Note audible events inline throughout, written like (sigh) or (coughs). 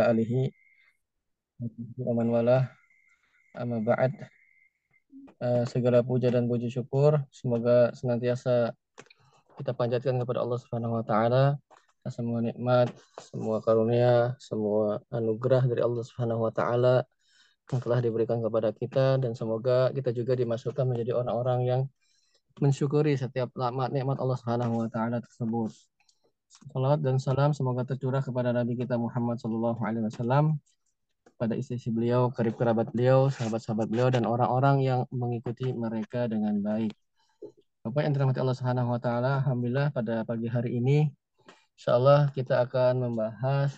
alihi aman wala. Amma ba'd. Uh, segala puja dan puji syukur. Semoga senantiasa kita panjatkan kepada Allah Subhanahu wa taala. Semua nikmat, semua karunia, semua anugerah dari Allah Subhanahu wa taala yang telah diberikan kepada kita. Dan semoga kita juga dimasukkan menjadi orang-orang yang mensyukuri setiap nikmat Allah Subhanahu wa taala tersebut. Salat dan salam semoga tercurah kepada Nabi kita Muhammad Sallallahu Alaihi Wasallam, pada istri beliau, karib kerabat beliau, sahabat-sahabat beliau, dan orang-orang yang mengikuti mereka dengan baik. Bapak yang dirahmati Allah Subhanahu Wa Taala, Alhamdulillah pada pagi hari ini, Insya Allah kita akan membahas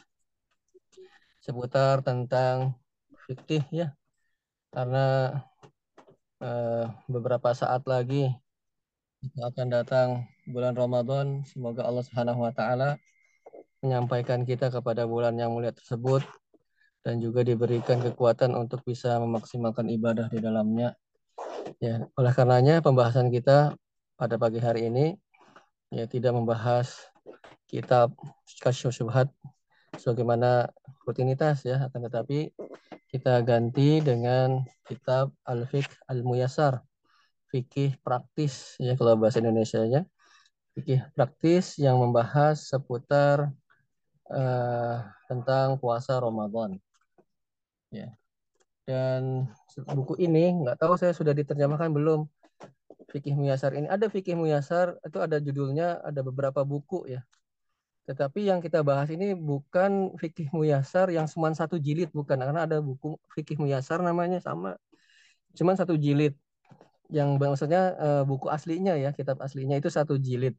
seputar tentang fikih ya, karena uh, beberapa saat lagi kita akan datang bulan Ramadan. Semoga Allah Subhanahu wa taala menyampaikan kita kepada bulan yang mulia tersebut dan juga diberikan kekuatan untuk bisa memaksimalkan ibadah di dalamnya. Ya, oleh karenanya pembahasan kita pada pagi hari ini ya tidak membahas kitab kasyuf syubhat sebagaimana rutinitas ya akan tetapi kita ganti dengan kitab Al-Fiqh Al-Muyassar fikih praktis ya kalau bahasa Indonesia-nya. Fikih praktis yang membahas seputar uh, tentang puasa Ramadan. Ya. Dan buku ini nggak tahu saya sudah diterjemahkan belum. Fikih Muyasar ini ada Fikih Muyasar itu ada judulnya ada beberapa buku ya. Tetapi yang kita bahas ini bukan fikih muyasar yang cuma satu jilid bukan karena ada buku fikih muyasar namanya sama cuma satu jilid yang maksudnya uh, buku aslinya ya kitab aslinya itu satu jilid.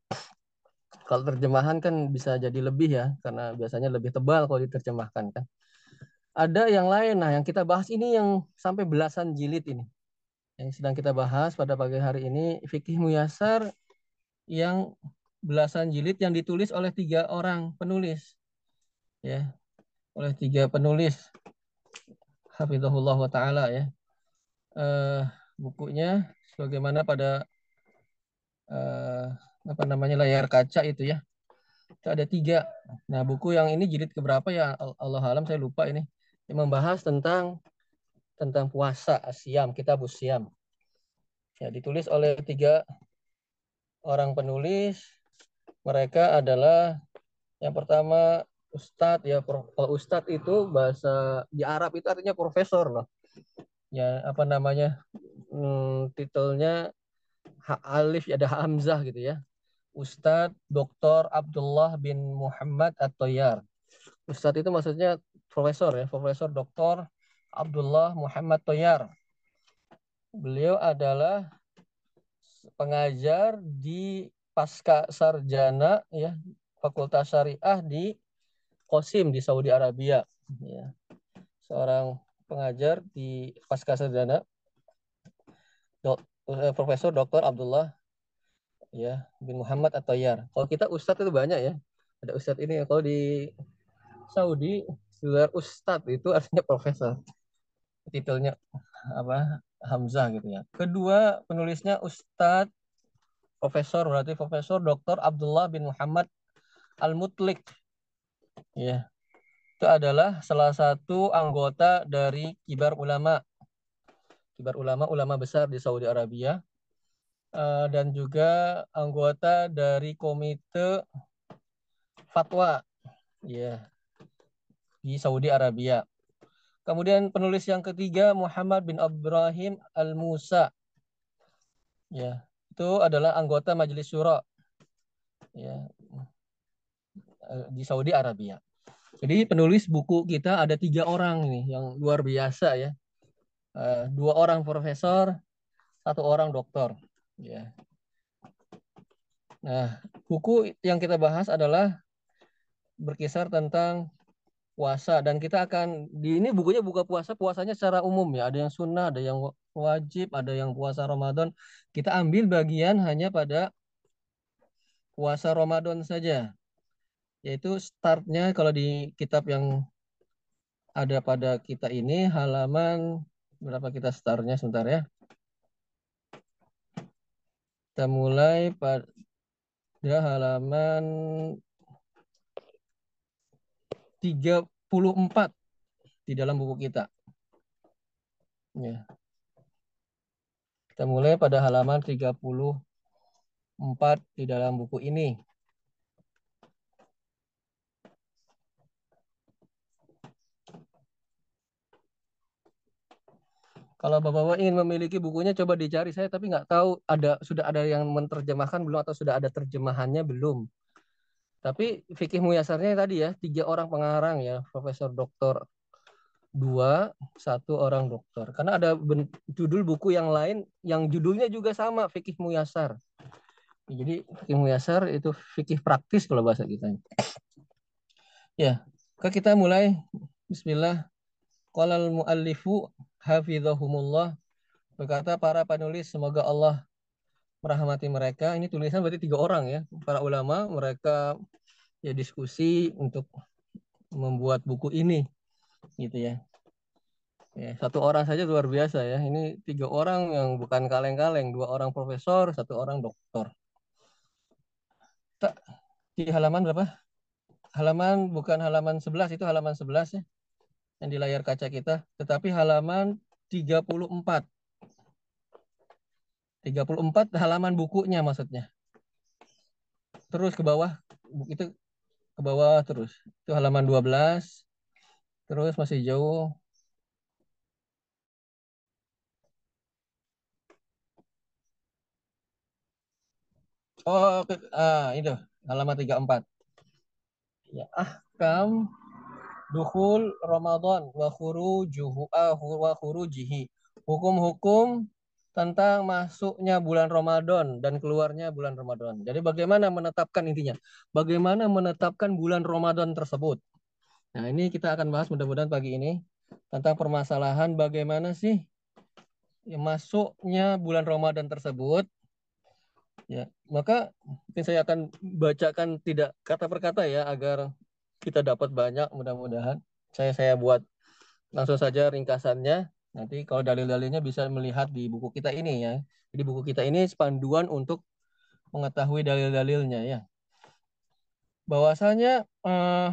Kalau terjemahan kan bisa jadi lebih ya karena biasanya lebih tebal kalau diterjemahkan kan. Ada yang lain nah yang kita bahas ini yang sampai belasan jilid ini. Yang sedang kita bahas pada pagi hari ini fikih muyasar yang belasan jilid yang ditulis oleh tiga orang penulis. Ya oleh tiga penulis. Hafizahullah wa taala ya. Uh, bukunya sebagaimana pada uh, apa namanya layar kaca itu ya. Itu ada tiga. Nah buku yang ini jilid keberapa ya Allah alam saya lupa ini. Yang membahas tentang tentang puasa siam kita siam. Ya ditulis oleh tiga orang penulis. Mereka adalah yang pertama Ustadz ya kalau Ustadz itu bahasa di Arab itu artinya profesor loh ya apa namanya hmm, titelnya Alif ada Hamzah gitu ya. Ustadz Dr. Abdullah bin Muhammad At-Toyar. Ustadz itu maksudnya profesor ya, profesor Dr. Abdullah Muhammad Toyar. Beliau adalah pengajar di pasca sarjana ya Fakultas Syariah di Qasim di Saudi Arabia. Ya. Seorang pengajar di pasca sarjana Dok, eh, Profesor Dr. Abdullah ya bin Muhammad atau Yar. Kalau kita ustadz itu banyak ya. Ada ustadz ini kalau di Saudi gelar ustadz itu artinya profesor. Titelnya apa? Hamzah gitu ya. Kedua penulisnya Ustadz Profesor berarti Profesor Dr. Abdullah bin Muhammad Al-Mutlik. Ya. Itu adalah salah satu anggota dari kibar ulama kibar ulama ulama besar di Saudi Arabia uh, dan juga anggota dari komite fatwa ya di Saudi Arabia. Kemudian penulis yang ketiga Muhammad bin Ibrahim Al-Musa. Ya, itu adalah anggota Majelis Syura. Ya. Di Saudi Arabia. Jadi penulis buku kita ada tiga orang nih yang luar biasa ya. Eh, dua orang profesor, satu orang doktor. Ya. Nah, buku yang kita bahas adalah berkisar tentang puasa dan kita akan di ini bukunya buka puasa puasanya secara umum ya ada yang sunnah ada yang wajib ada yang puasa Ramadan kita ambil bagian hanya pada puasa Ramadan saja yaitu startnya kalau di kitab yang ada pada kita ini halaman berapa kita startnya sebentar ya. Kita mulai pada halaman 30 di dalam buku kita. Ya. Kita mulai pada halaman 34 di dalam buku ini. Kalau bapak-bapak ingin memiliki bukunya, coba dicari saya, tapi nggak tahu ada sudah ada yang menerjemahkan belum atau sudah ada terjemahannya belum. Tapi fikih muyasarnya tadi ya, tiga orang pengarang ya, Profesor Doktor dua, satu orang dokter. Karena ada judul buku yang lain yang judulnya juga sama, fikih muyasar. Jadi fikih muyasar itu fikih praktis kalau bahasa kita. Ya, kita mulai. Bismillah. Qala al-muallifu hafizahumullah berkata para penulis semoga Allah merahmati mereka. Ini tulisan berarti tiga orang ya, para ulama mereka ya diskusi untuk membuat buku ini gitu ya. Ya, satu orang saja luar biasa ya. Ini tiga orang yang bukan kaleng-kaleng, dua orang profesor, satu orang doktor. Tak, di halaman berapa? Halaman bukan halaman 11 itu halaman 11 ya yang di layar kaca kita, tetapi halaman 34. 34 halaman bukunya maksudnya. Terus ke bawah, itu ke bawah terus. Itu halaman 12. Terus masih jauh. Oh, ah, itu halaman 34. Ya, ahkam dukhul Ramadan wa khurujuhu ah, wa khurujihi. Hukum-hukum tentang masuknya bulan Ramadan dan keluarnya bulan Ramadan. Jadi bagaimana menetapkan intinya? Bagaimana menetapkan bulan Ramadan tersebut? Nah, ini kita akan bahas mudah-mudahan pagi ini tentang permasalahan bagaimana sih masuknya bulan Ramadan tersebut. Ya, maka mungkin saya akan bacakan tidak kata per kata ya agar kita dapat banyak mudah-mudahan. Saya saya buat langsung saja ringkasannya. Nanti kalau dalil-dalilnya bisa melihat di buku kita ini ya. Jadi buku kita ini panduan untuk mengetahui dalil-dalilnya ya. Bahwasanya eh,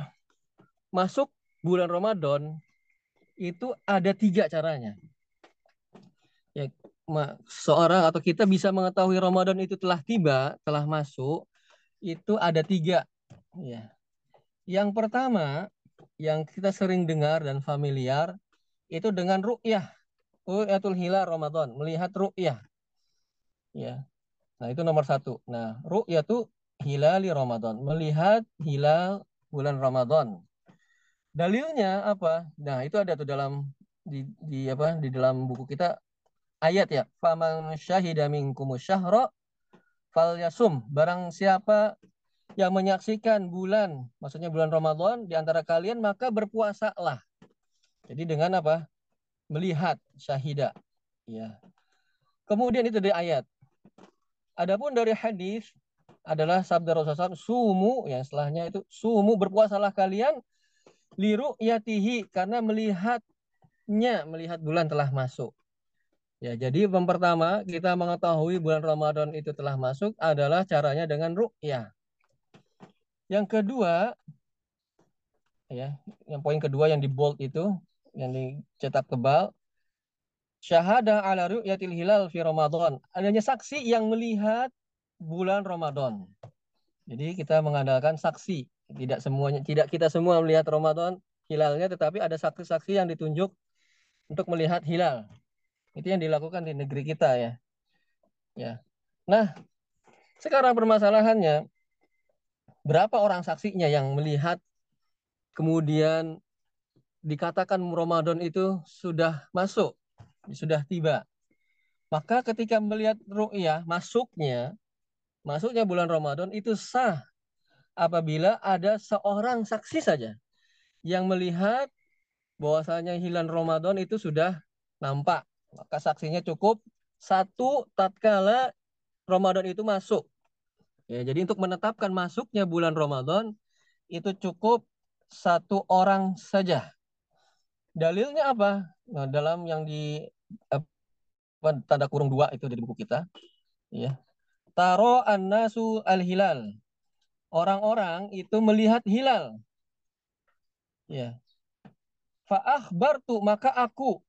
masuk bulan Ramadan itu ada tiga caranya. Ya, seorang atau kita bisa mengetahui Ramadan itu telah tiba, telah masuk, itu ada tiga. Ya, yang pertama, yang kita sering dengar dan familiar, itu dengan ru'yah. Ru'yatul hilal Ramadan, melihat ru'yah. Ya. Nah, itu nomor satu. Nah, ru'yah itu hilali Ramadan, melihat hilal bulan Ramadan. Dalilnya apa? Nah, itu ada tuh dalam di, di apa? Di dalam buku kita ayat ya. Faman syahida minkum syahra falyasum. Barang siapa yang menyaksikan bulan, maksudnya bulan Ramadan di antara kalian maka berpuasalah. Jadi dengan apa? Melihat syahida. Ya. Kemudian itu dari ayat. Adapun dari hadis adalah sabda Rasulullah sumu yang setelahnya itu sumu berpuasalah kalian liru yatihi karena melihatnya melihat bulan telah masuk. Ya, jadi yang pertama kita mengetahui bulan Ramadan itu telah masuk adalah caranya dengan ru'yah. Yang kedua, ya, yang poin kedua yang di bold itu, yang dicetak tebal, syahadah ala ru'yatil hilal fi Ramadan. Adanya saksi yang melihat bulan Ramadan. Jadi kita mengandalkan saksi. Tidak semuanya, tidak kita semua melihat Ramadan hilalnya, tetapi ada saksi-saksi yang ditunjuk untuk melihat hilal. Itu yang dilakukan di negeri kita ya. Ya. Nah, sekarang permasalahannya berapa orang saksinya yang melihat kemudian dikatakan Ramadan itu sudah masuk, sudah tiba. Maka ketika melihat ru'yah masuknya, masuknya bulan Ramadan itu sah apabila ada seorang saksi saja yang melihat bahwasanya hilal Ramadan itu sudah nampak. Maka saksinya cukup satu tatkala Ramadan itu masuk. Ya, jadi untuk menetapkan masuknya bulan Ramadan itu cukup satu orang saja. Dalilnya apa? Nah, dalam yang di apa, tanda kurung dua itu dari buku kita, ya. Taro an-nasu al-hilal. Orang-orang itu melihat hilal. Ya. Fa'akhbartu maka aku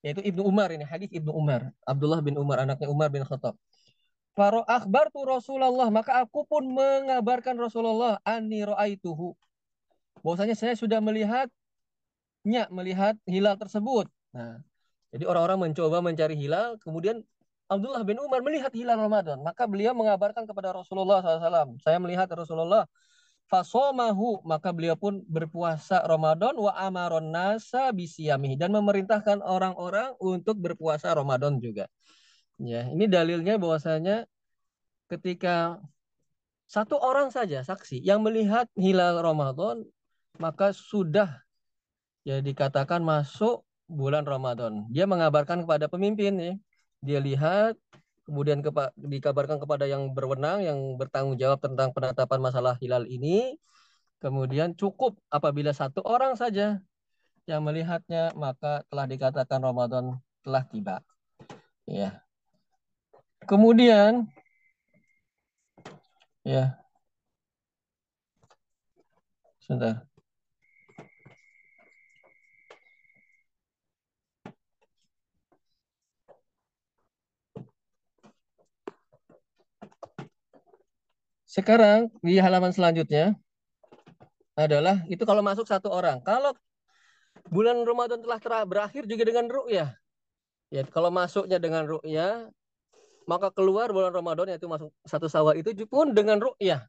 yaitu Ibnu Umar ini hadis Ibnu Umar Abdullah bin Umar anaknya Umar bin Khattab Faro akhbartu Rasulullah maka aku pun mengabarkan Rasulullah ani ra'aituhu. Bahwasanya saya sudah melihatnya melihat hilal tersebut. Nah jadi orang-orang mencoba mencari hilal kemudian Abdullah bin Umar melihat hilal Ramadan. Maka beliau mengabarkan kepada Rasulullah SAW saya melihat Rasulullah fasomahu. Maka beliau pun berpuasa Ramadan wa amaron nasa bisiyami dan memerintahkan orang-orang untuk berpuasa Ramadan juga. Ya, ini dalilnya bahwasanya ketika satu orang saja saksi yang melihat hilal Ramadan maka sudah ya dikatakan masuk bulan Ramadan. Dia mengabarkan kepada pemimpin ya. Dia lihat kemudian kepa dikabarkan kepada yang berwenang yang bertanggung jawab tentang penetapan masalah hilal ini kemudian cukup apabila satu orang saja yang melihatnya maka telah dikatakan Ramadan telah tiba ya kemudian ya sebentar Sekarang di halaman selanjutnya adalah itu kalau masuk satu orang. Kalau bulan Ramadan telah berakhir juga dengan ru'yah. Ya, kalau masuknya dengan ru'yah, maka keluar bulan Ramadan yaitu masuk satu sawal itu pun dengan ru'yah.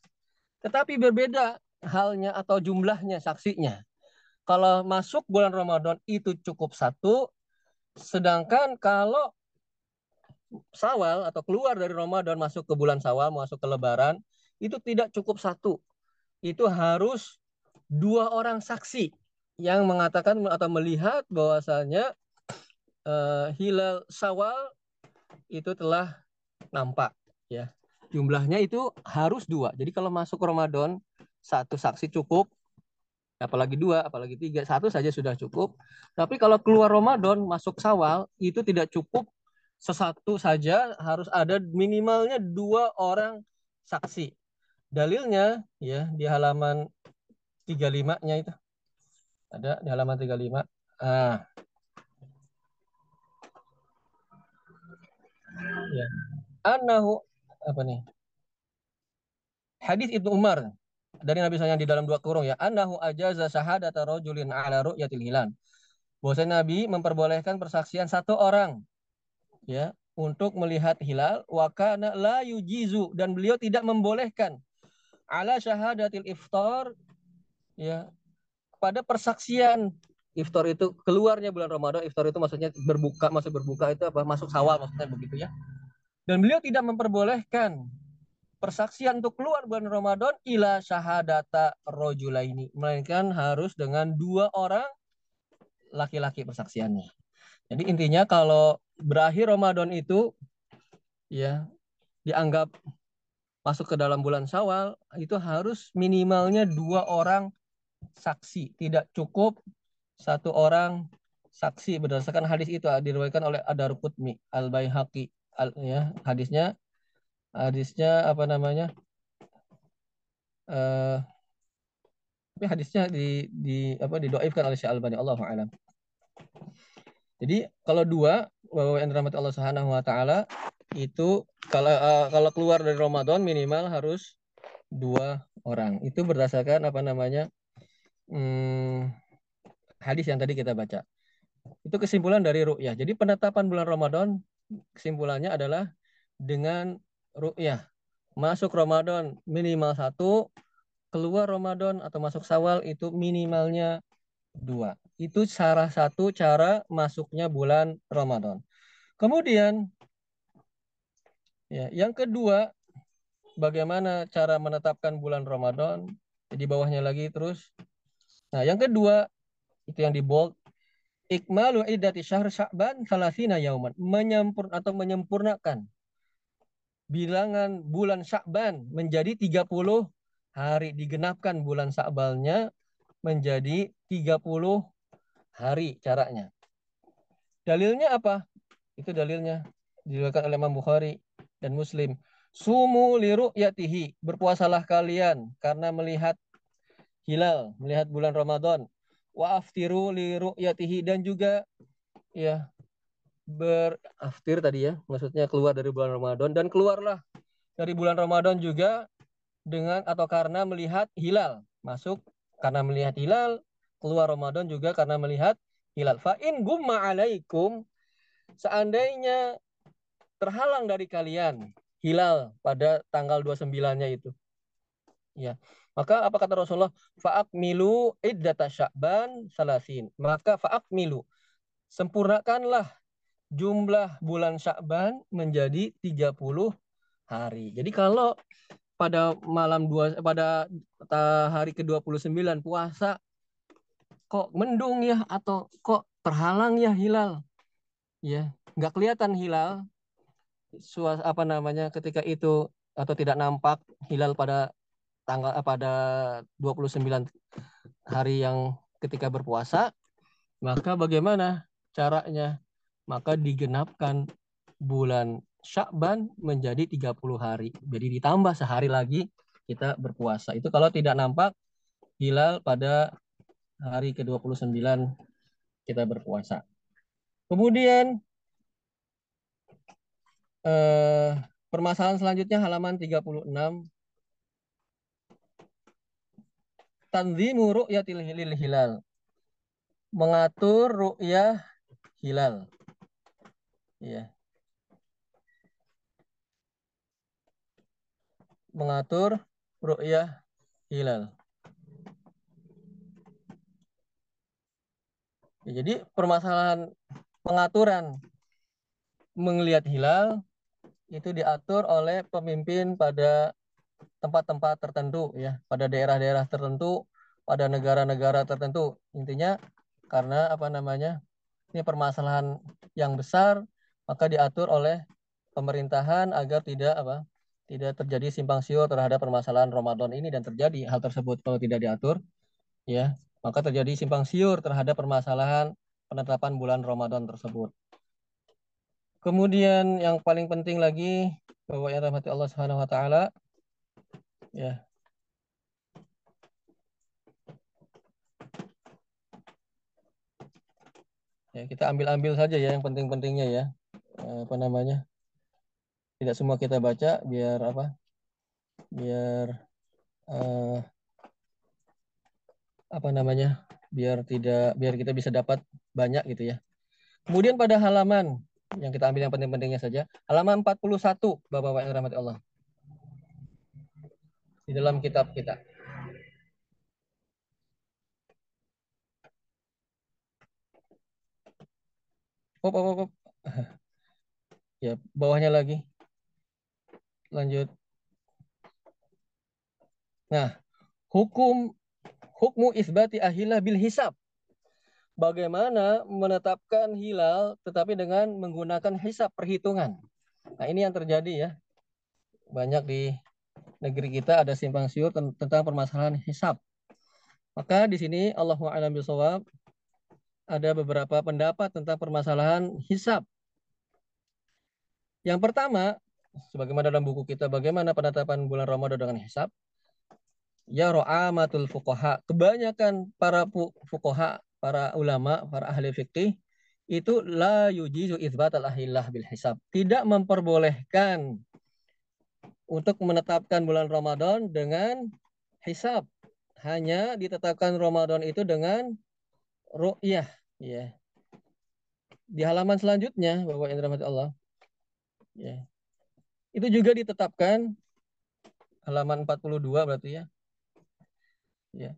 Tetapi berbeda halnya atau jumlahnya saksinya. Kalau masuk bulan Ramadan itu cukup satu, sedangkan kalau Sawal atau keluar dari Ramadan masuk ke bulan Sawal, masuk ke Lebaran, itu tidak cukup satu. Itu harus dua orang saksi yang mengatakan atau melihat bahwasanya uh, hilal Sawal itu telah nampak ya. Jumlahnya itu harus dua. Jadi kalau masuk Ramadan satu saksi cukup, apalagi dua, apalagi tiga, satu saja sudah cukup. Tapi kalau keluar Ramadan masuk Sawal itu tidak cukup sesatu saja harus ada minimalnya dua orang saksi. Dalilnya ya di halaman 35-nya itu. Ada di halaman 35. Ah. Ya. Anahu apa nih? Hadis Ibnu Umar dari Nabi SAW di dalam dua kurung ya. Anahu ajaza syahadata rajulin ala ru'yatil hilal. Bahwasanya Nabi memperbolehkan persaksian satu orang ya untuk melihat hilal wakana la yujizu dan beliau tidak membolehkan ala syahadatil iftar ya pada persaksian iftar itu keluarnya bulan Ramadan iftar itu maksudnya berbuka masuk berbuka itu apa? Masuk sawal maksudnya begitu ya. Dan beliau tidak memperbolehkan persaksian untuk keluar bulan Ramadan ila syahadata rojulaini melainkan harus dengan dua orang laki-laki persaksiannya. Jadi intinya kalau berakhir Ramadan itu ya dianggap masuk ke dalam bulan Syawal itu harus minimalnya dua orang saksi, tidak cukup satu orang saksi berdasarkan hadis itu diriwayatkan oleh Adarqutni Al Baihaqi al, ya hadisnya hadisnya apa namanya uh, tapi hadisnya di di apa didoifkan oleh Syekh Albani Allah alam. Jadi kalau dua bahwa yang dirahmati Allah Subhanahu wa taala itu kalau uh, kalau keluar dari Ramadan minimal harus dua orang. Itu berdasarkan apa namanya hmm, hadis yang tadi kita baca. Itu kesimpulan dari ru'yah. Jadi penetapan bulan Ramadan kesimpulannya adalah dengan ru'yah. Masuk Ramadan minimal satu, keluar Ramadan atau masuk Sawal itu minimalnya dua. Itu salah satu cara masuknya bulan Ramadan. Kemudian Ya, yang kedua, bagaimana cara menetapkan bulan Ramadan? Di bawahnya lagi terus. Nah, yang kedua itu yang di bold ikmalu iddati syahr sya'ban salasina yauman menyempur atau menyempurnakan bilangan bulan Sya'ban menjadi 30 hari digenapkan bulan Sya'balnya menjadi 30 hari caranya. Dalilnya apa? Itu dalilnya diriwayatkan oleh Imam Bukhari dan Muslim. Sumu liru yatihi. Berpuasalah kalian karena melihat hilal, melihat bulan Ramadan. Wa aftiru li ru'yatihi dan juga ya beraftir tadi ya, maksudnya keluar dari bulan Ramadan dan keluarlah dari bulan Ramadan juga dengan atau karena melihat hilal. Masuk karena melihat hilal, keluar Ramadan juga karena melihat hilal. Fa in gumma alaikum seandainya terhalang dari kalian hilal pada tanggal 29-nya itu. Ya. Maka apa kata Rasulullah? Fa'ak milu iddata sya'ban salasin. Maka fa'ak milu. Sempurnakanlah jumlah bulan Sya'ban menjadi 30 hari. Jadi kalau pada malam dua pada hari ke-29 puasa kok mendung ya atau kok terhalang ya hilal. Ya, nggak kelihatan hilal. Suas apa namanya ketika itu atau tidak nampak hilal pada tanggal pada 29 hari yang ketika berpuasa, maka bagaimana caranya? Maka digenapkan bulan Syakban menjadi 30 hari. Jadi ditambah sehari lagi kita berpuasa. Itu kalau tidak nampak hilal pada hari ke-29 kita berpuasa. Kemudian eh, permasalahan selanjutnya halaman 36 tanzimu ru'yatil hilal. Mengatur ru'yah hilal. Ya. mengatur ru'yah hilal. Ya, jadi permasalahan pengaturan melihat hilal itu diatur oleh pemimpin pada tempat-tempat tertentu ya, pada daerah-daerah tertentu, pada negara-negara tertentu. Intinya karena apa namanya? Ini permasalahan yang besar maka diatur oleh pemerintahan agar tidak apa? tidak terjadi simpang siur terhadap permasalahan Ramadan ini dan terjadi hal tersebut kalau tidak diatur ya maka terjadi simpang siur terhadap permasalahan penetapan bulan Ramadan tersebut. Kemudian yang paling penting lagi bahwa yang rahmati Allah Subhanahu wa taala ya. Ya, kita ambil-ambil saja ya yang penting-pentingnya ya. Apa namanya? tidak semua kita baca biar apa? Biar uh, apa namanya? Biar tidak biar kita bisa dapat banyak gitu ya. Kemudian pada halaman yang kita ambil yang penting-pentingnya saja. Halaman 41 Bapak-bapak yang rahmati Allah di dalam kitab kita Op, op, op, op. (laughs) Ya, bawahnya lagi lanjut. Nah, hukum hukmu isbati ahilah bil hisab. Bagaimana menetapkan hilal tetapi dengan menggunakan hisab perhitungan. Nah, ini yang terjadi ya. Banyak di negeri kita ada simpang siur tentang permasalahan hisab. Maka di sini Allahu a'lam bishawab ada beberapa pendapat tentang permasalahan hisab. Yang pertama, sebagaimana dalam buku kita bagaimana penetapan bulan Ramadan dengan hisab ya ro'amatul fuqaha kebanyakan para fuqaha para ulama para ahli fikih itu la yujizu itsbat al ahillah bil hisab tidak memperbolehkan untuk menetapkan bulan Ramadan dengan hisab hanya ditetapkan Ramadan itu dengan ru'yah ya di halaman selanjutnya Bapak dirahmati Allah ya itu juga ditetapkan halaman 42 berarti ya. Ya.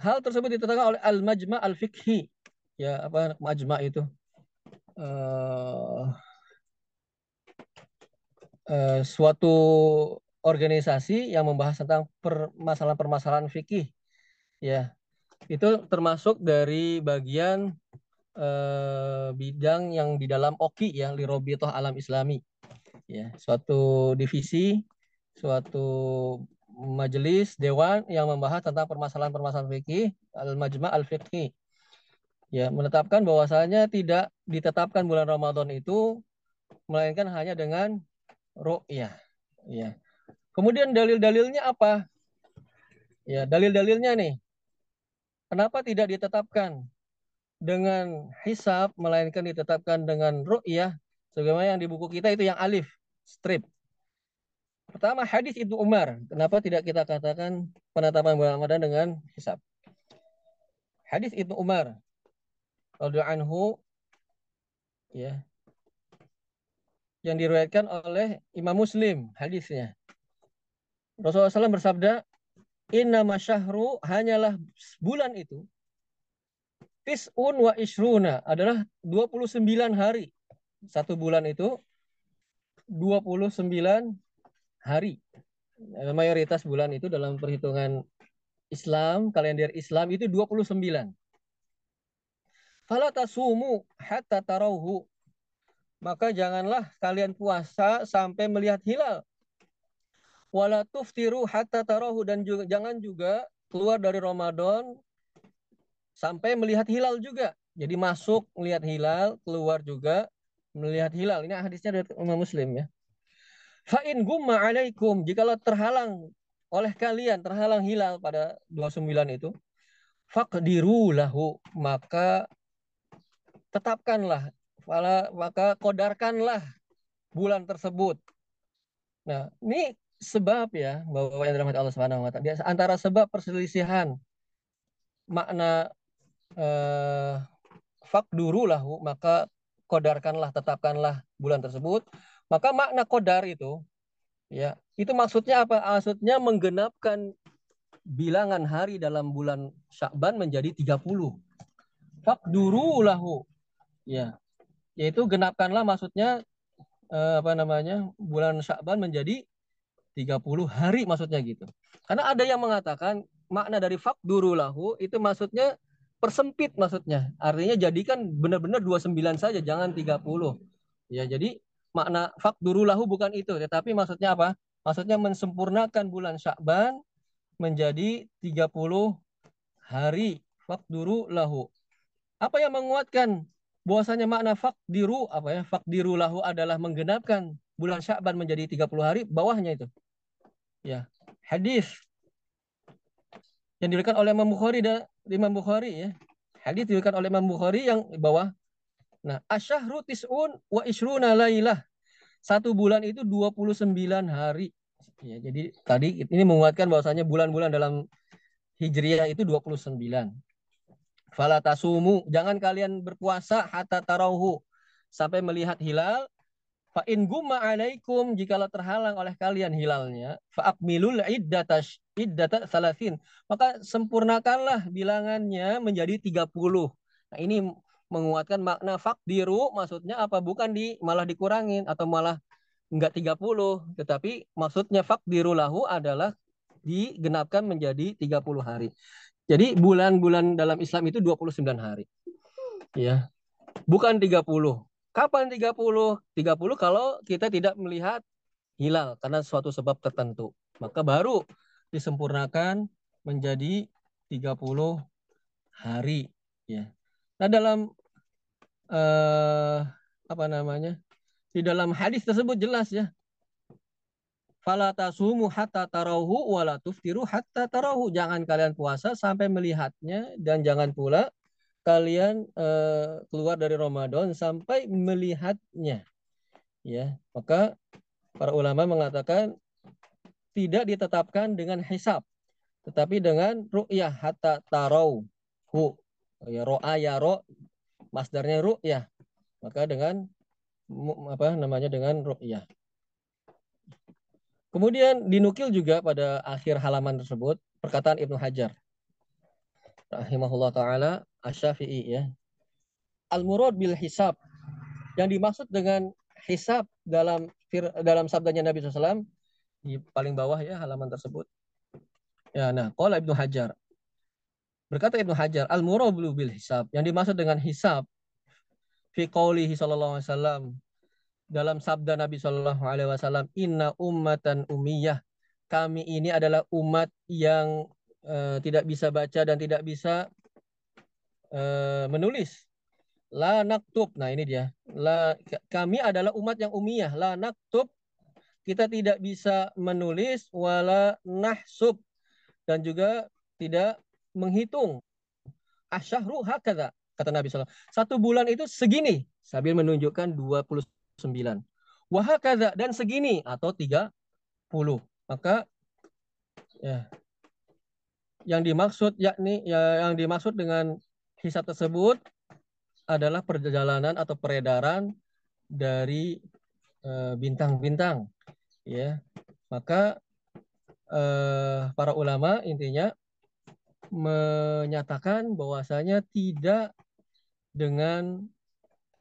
Hal tersebut ditetapkan oleh Al-Majma' Al-Fiqhi. Ya, apa majma itu? Uh, uh, suatu organisasi yang membahas tentang permasalahan-permasalahan fikih. Ya. Itu termasuk dari bagian uh, bidang yang di dalam OKI ya, Lirobitoh Alam Islami ya suatu divisi suatu majelis dewan yang membahas tentang permasalahan-permasalahan fikih al-majma' al-fiqhi ya menetapkan bahwasanya tidak ditetapkan bulan Ramadan itu melainkan hanya dengan ru'yah ya ya. kemudian dalil-dalilnya apa ya dalil-dalilnya nih Kenapa tidak ditetapkan dengan hisab, melainkan ditetapkan dengan ru'yah, sebagaimana yang di buku kita itu yang alif, strip. Pertama hadis Ibnu Umar. Kenapa tidak kita katakan penetapan bulan Ramadan dengan hisab? Hadis Ibnu Umar radhiyallahu anhu ya yang diriwayatkan oleh Imam Muslim hadisnya. Rasulullah SAW bersabda, Inna masyahru hanyalah bulan itu Tis'un wa isruna adalah 29 hari. Satu bulan itu 29 hari. Mayoritas bulan itu dalam perhitungan Islam, kalender Islam itu 29. Fala tasumu hatta tarauhu. Maka janganlah kalian puasa sampai melihat hilal. Wala tuftiru hatta tarahu dan juga jangan juga keluar dari Ramadan sampai melihat hilal juga. Jadi masuk melihat hilal, keluar juga melihat hilal. Ini hadisnya dari Imam Muslim ya. Fa'in gumma alaikum. Jikalau terhalang oleh kalian, terhalang hilal pada 29 itu. Faqdiru lahu. Maka tetapkanlah. Maka kodarkanlah bulan tersebut. Nah, ini sebab ya bahwa yang dirahmati Allah Subhanahu wa taala. Antara sebab perselisihan makna eh, fakduru lahu maka kodarkanlah tetapkanlah bulan tersebut. Maka makna kodar itu ya itu maksudnya apa? Maksudnya menggenapkan bilangan hari dalam bulan Syakban menjadi 30 fakduru lahu ya yaitu genapkanlah maksudnya eh, apa namanya bulan Syakban menjadi 30 hari maksudnya gitu. Karena ada yang mengatakan makna dari fakduru lahu itu maksudnya persempit maksudnya. Artinya jadikan benar-benar 29 saja jangan 30. Ya, jadi makna fakduru lahu bukan itu, tetapi maksudnya apa? Maksudnya mensempurnakan bulan Syakban menjadi 30 hari fakduru lahu. Apa yang menguatkan bahwasanya makna fakdiru apa ya? Fakdiru lahu adalah menggenapkan bulan Syakban menjadi 30 hari, bawahnya itu. Ya, hadis yang diriwayatkan oleh Imam Bukhari dan Imam Bukhari ya. Hadis diriwayatkan oleh Imam Bukhari yang bawah. Nah, asyahru tis'un wa isruna lailah. Satu bulan itu 29 hari. Ya, jadi tadi ini menguatkan bahwasanya bulan-bulan dalam Hijriah itu 29. Fala tasumu, jangan kalian berpuasa hatta tarauhu sampai melihat hilal Fa in gumma alaikum. Jikalau terhalang oleh kalian hilalnya fa akmilul iddata iddata salasin maka sempurnakanlah bilangannya menjadi 30. Nah, ini menguatkan makna fakdiru. Maksudnya apa? Bukan di malah dikurangin atau malah enggak 30 tetapi maksudnya fakdiru lahu adalah digenapkan menjadi 30 hari. Jadi bulan-bulan dalam Islam itu 29 hari. Ya. Bukan 30. Kapan 30? 30 kalau kita tidak melihat hilal karena suatu sebab tertentu. Maka baru disempurnakan menjadi 30 hari ya. Nah, dalam eh, apa namanya? Di dalam hadis tersebut jelas ya. Fala tasumu hatta tarahu wala tuftiru hatta tarahu. Jangan kalian puasa sampai melihatnya dan jangan pula kalian uh, keluar dari Ramadan sampai melihatnya. Ya, maka para ulama mengatakan tidak ditetapkan dengan hisab, tetapi dengan ru'yah hatta tarau hu. Ya ro'a ya ro masdarnya ru'yah. Maka dengan apa namanya dengan ru'yah. Kemudian dinukil juga pada akhir halaman tersebut perkataan Ibnu Hajar rahimahullah taala Asy-Syafi'i ya. Al-murad bil hisab. Yang dimaksud dengan hisab dalam dalam sabdanya Nabi SAW di paling bawah ya halaman tersebut. Ya, nah, qala Ibnu Hajar. Berkata Ibnu Hajar, al-murad bil hisab. Yang dimaksud dengan hisab fi qaulihi sallallahu alaihi wasallam dalam sabda Nabi Shallallahu Alaihi Wasallam, Inna ummatan umiyah. Kami ini adalah umat yang uh, tidak bisa baca dan tidak bisa uh, menulis. La naktub. Nah ini dia. La, kami adalah umat yang umiyah. La naktub. Kita tidak bisa menulis. Wala nahsub. Dan juga tidak menghitung. asyahru hakadha kata Nabi SAW. Satu bulan itu segini sambil menunjukkan 29. Wahakadha dan segini atau 30. Maka ya yang dimaksud yakni ya, yang dimaksud dengan hisab tersebut adalah perjalanan atau peredaran dari eh, bintang-bintang uh, ya maka uh, para ulama intinya menyatakan bahwasanya tidak dengan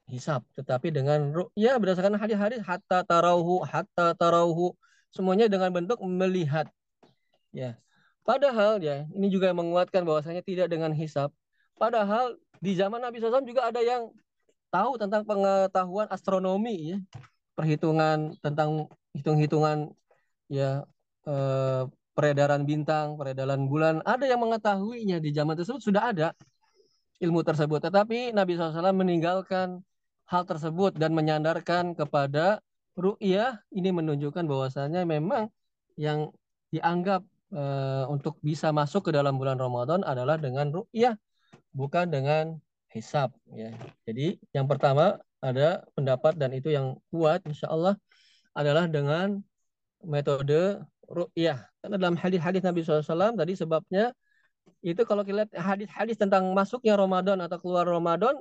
hisab. Tetapi dengan ya berdasarkan hadis-hadis hatta tarauhu hatta tarauhu. Semuanya dengan bentuk melihat. Ya. Padahal ya ini juga menguatkan bahwasanya tidak dengan hisab. Padahal di zaman Nabi SAW juga ada yang tahu tentang pengetahuan astronomi ya. Perhitungan tentang hitung-hitungan ya eh, peredaran bintang peredaran bulan ada yang mengetahuinya. Di zaman tersebut sudah ada ilmu tersebut. Tetapi Nabi SAW meninggalkan hal tersebut dan menyandarkan kepada ru'yah ini menunjukkan bahwasanya memang yang dianggap e, untuk bisa masuk ke dalam bulan Ramadan adalah dengan ru'yah bukan dengan hisab ya. Jadi yang pertama ada pendapat dan itu yang kuat insya Allah adalah dengan metode ru'yah. Karena dalam hadis-hadis Nabi SAW tadi sebabnya itu kalau kita lihat hadis-hadis tentang masuknya Ramadan atau keluar Ramadan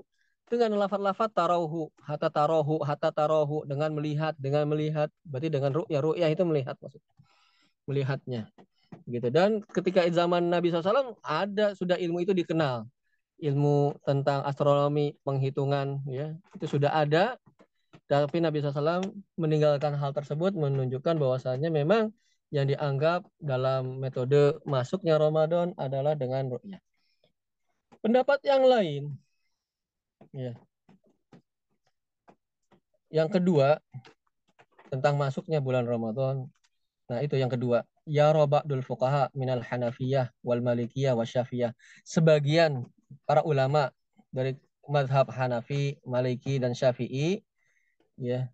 dengan lafaz-lafaz tarohu, hatta tarohu, hatta tarohu dengan melihat, dengan melihat, berarti dengan ru'yah, ru'yah itu melihat maksud, melihatnya, gitu. Dan ketika zaman Nabi SAW ada sudah ilmu itu dikenal, ilmu tentang astronomi, penghitungan, ya itu sudah ada. Tapi Nabi SAW meninggalkan hal tersebut menunjukkan bahwasanya memang yang dianggap dalam metode masuknya Ramadan adalah dengan ru'yah. Pendapat yang lain, ya. Yang kedua tentang masuknya bulan Ramadan. Nah, itu yang kedua. Ya roba'dul fuqaha minal Hanafiyah wal Malikiyah wa Syafiyah. Sebagian para ulama dari madhab Hanafi, Maliki dan Syafi'i ya.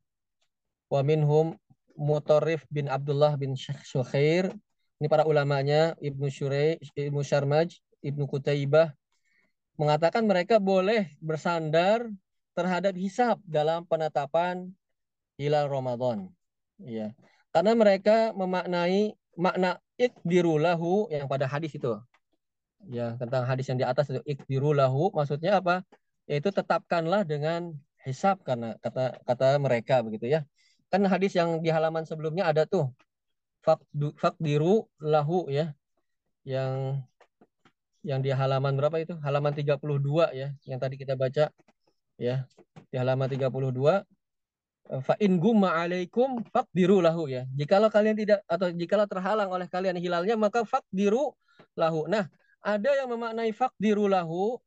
Wa minhum Mutarif bin Abdullah bin Syukhair. Ini para ulamanya Ibnu Syurei, Ibnu Syarmaj, Ibnu Kutaibah mengatakan mereka boleh bersandar terhadap hisab dalam penetapan hilal Ramadan. Ya. Karena mereka memaknai makna ikdirulahu yang pada hadis itu. Ya, tentang hadis yang di atas itu ikdirulahu maksudnya apa? Yaitu tetapkanlah dengan hisab karena kata kata mereka begitu ya. Kan hadis yang di halaman sebelumnya ada tuh fakdiru lahu ya. Yang yang di halaman berapa itu? Halaman 32 ya, yang tadi kita baca ya. Di halaman 32 fa in gumma alaikum fakdiru lahu ya. Jikalau kalian tidak atau jikalau terhalang oleh kalian hilalnya maka fakdiru lahu. Nah, ada yang memaknai fakdiru lahu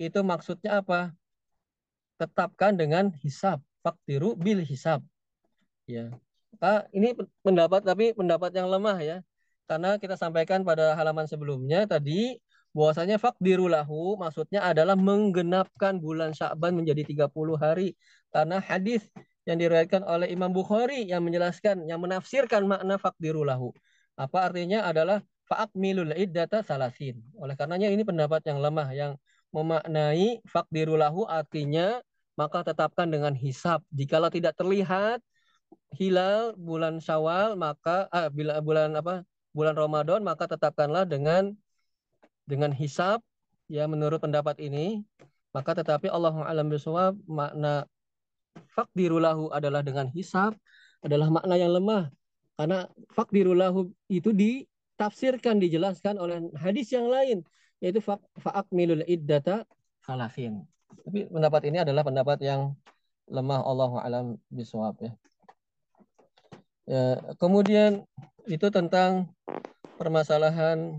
itu maksudnya apa? Tetapkan dengan hisab. Fakdiru bil hisab. Ya. Nah, ini pendapat tapi pendapat yang lemah ya. Karena kita sampaikan pada halaman sebelumnya tadi bahwasanya fakdirulahu maksudnya adalah menggenapkan bulan Sya'ban menjadi 30 hari. Karena hadis yang diriwayatkan oleh Imam Bukhari yang menjelaskan, yang menafsirkan makna fakdirulahu. Apa artinya adalah fa'akmilul iddata salasin. Oleh karenanya ini pendapat yang lemah yang memaknai fakdirulahu artinya maka tetapkan dengan hisap. Jikalau tidak terlihat hilal bulan Syawal maka ah, bila bulan apa bulan Ramadan maka tetapkanlah dengan dengan hisab ya menurut pendapat ini maka tetapi Allah alam bisawab makna fakdirulahu adalah dengan hisab adalah makna yang lemah. Karena fakdirulahu itu ditafsirkan dijelaskan oleh hadis yang lain yaitu fa'akmilul iddata salafin tapi pendapat ini adalah pendapat yang lemah Allah alam bisawab ya. Ya, kemudian itu tentang permasalahan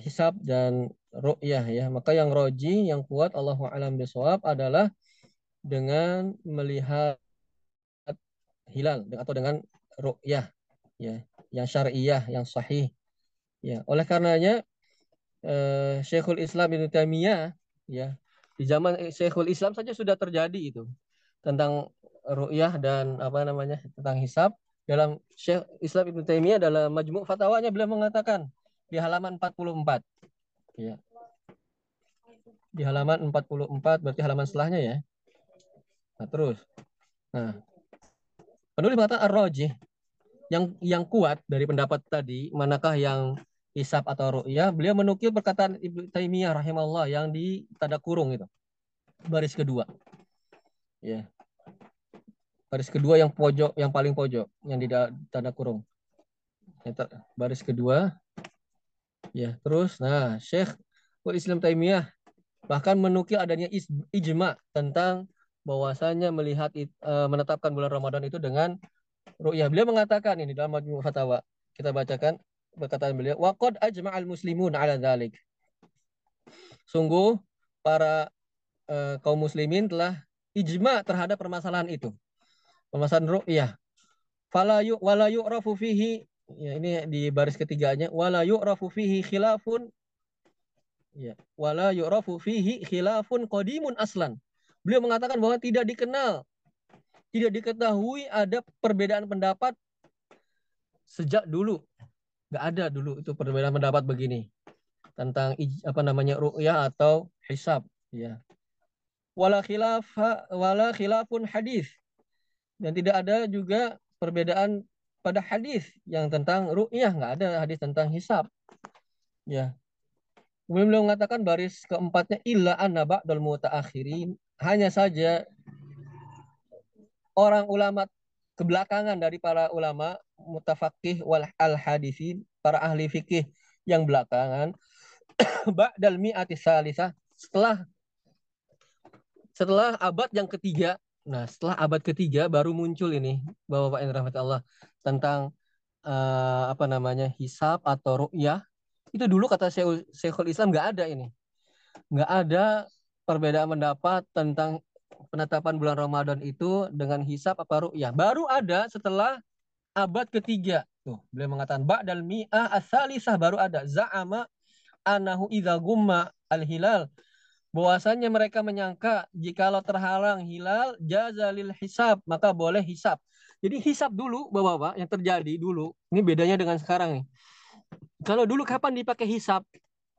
hisab dan ru'yah ya. Maka yang roji, yang kuat Allahu alam bisawab adalah dengan melihat hilal atau dengan ru'yah ya, yang syariah, yang sahih. Ya, oleh karenanya eh, Syekhul Islam Ibnu Taimiyah ya, di zaman Syekhul Islam saja sudah terjadi itu tentang ru'yah dan apa namanya tentang hisab dalam Syekh Islam Ibnu Taimiyah dalam Majmu' Fatwanya beliau mengatakan di halaman 44. Ya. di halaman 44 berarti halaman setelahnya ya. Nah, terus. Nah. Penulis mengatakan ar-rajih yang yang kuat dari pendapat tadi manakah yang hisab atau ru'yah beliau menukil perkataan Ibnu Taimiyah rahimahullah yang di tanda kurung itu baris kedua ya baris kedua yang pojok yang paling pojok yang di tanda kurung baris kedua ya terus nah Syekh Islam Taimiyah bahkan menukil adanya ijma tentang bahwasanya melihat uh, menetapkan bulan Ramadan itu dengan ru'yah. Beliau mengatakan ini dalam Majmu' Fatawa. Kita bacakan perkataan beliau. Waqad ajma'al muslimun ala dzalik. Sungguh para uh, kaum muslimin telah ijma terhadap permasalahan itu permasalahan ru'yah. Fala yu'rafu fihi ya ini di baris ketiganya wala yu'rafu fihi khilafun ya wala yu'rafu fihi khilafun qadimun aslan. Beliau mengatakan bahwa tidak dikenal tidak diketahui ada perbedaan pendapat sejak dulu. Nggak ada dulu itu perbedaan pendapat begini tentang apa namanya ru'yah atau hisab ya. Wala khilaf wala khilafun hadis dan tidak ada juga perbedaan pada hadis yang tentang ru'yah, nggak ada hadis tentang hisab. Ya. Kemudian beliau mengatakan baris keempatnya illa anna mutaakhirin hanya saja orang ulama kebelakangan dari para ulama mutafakih wal al hadisin para ahli fikih yang belakangan (coughs) ba'dal mi'ati salisah setelah setelah abad yang ketiga Nah, setelah abad ketiga baru muncul ini Bapak-bapak yang rahmat Allah tentang uh, apa namanya hisab atau ru'yah. Itu dulu kata Syekhul Islam nggak ada ini. Nggak ada perbedaan pendapat tentang penetapan bulan Ramadan itu dengan hisab apa ru'yah. Baru ada setelah abad ketiga. Tuh, beliau mengatakan ba'dal mi'ah asalisah baru ada. Za'ama anahu idza gumma al-hilal bahwasanya mereka menyangka jikalau terhalang hilal jazalil hisab maka boleh hisab. Jadi hisab dulu Bapak-bapak yang terjadi dulu. Ini bedanya dengan sekarang nih. Kalau dulu kapan dipakai hisab?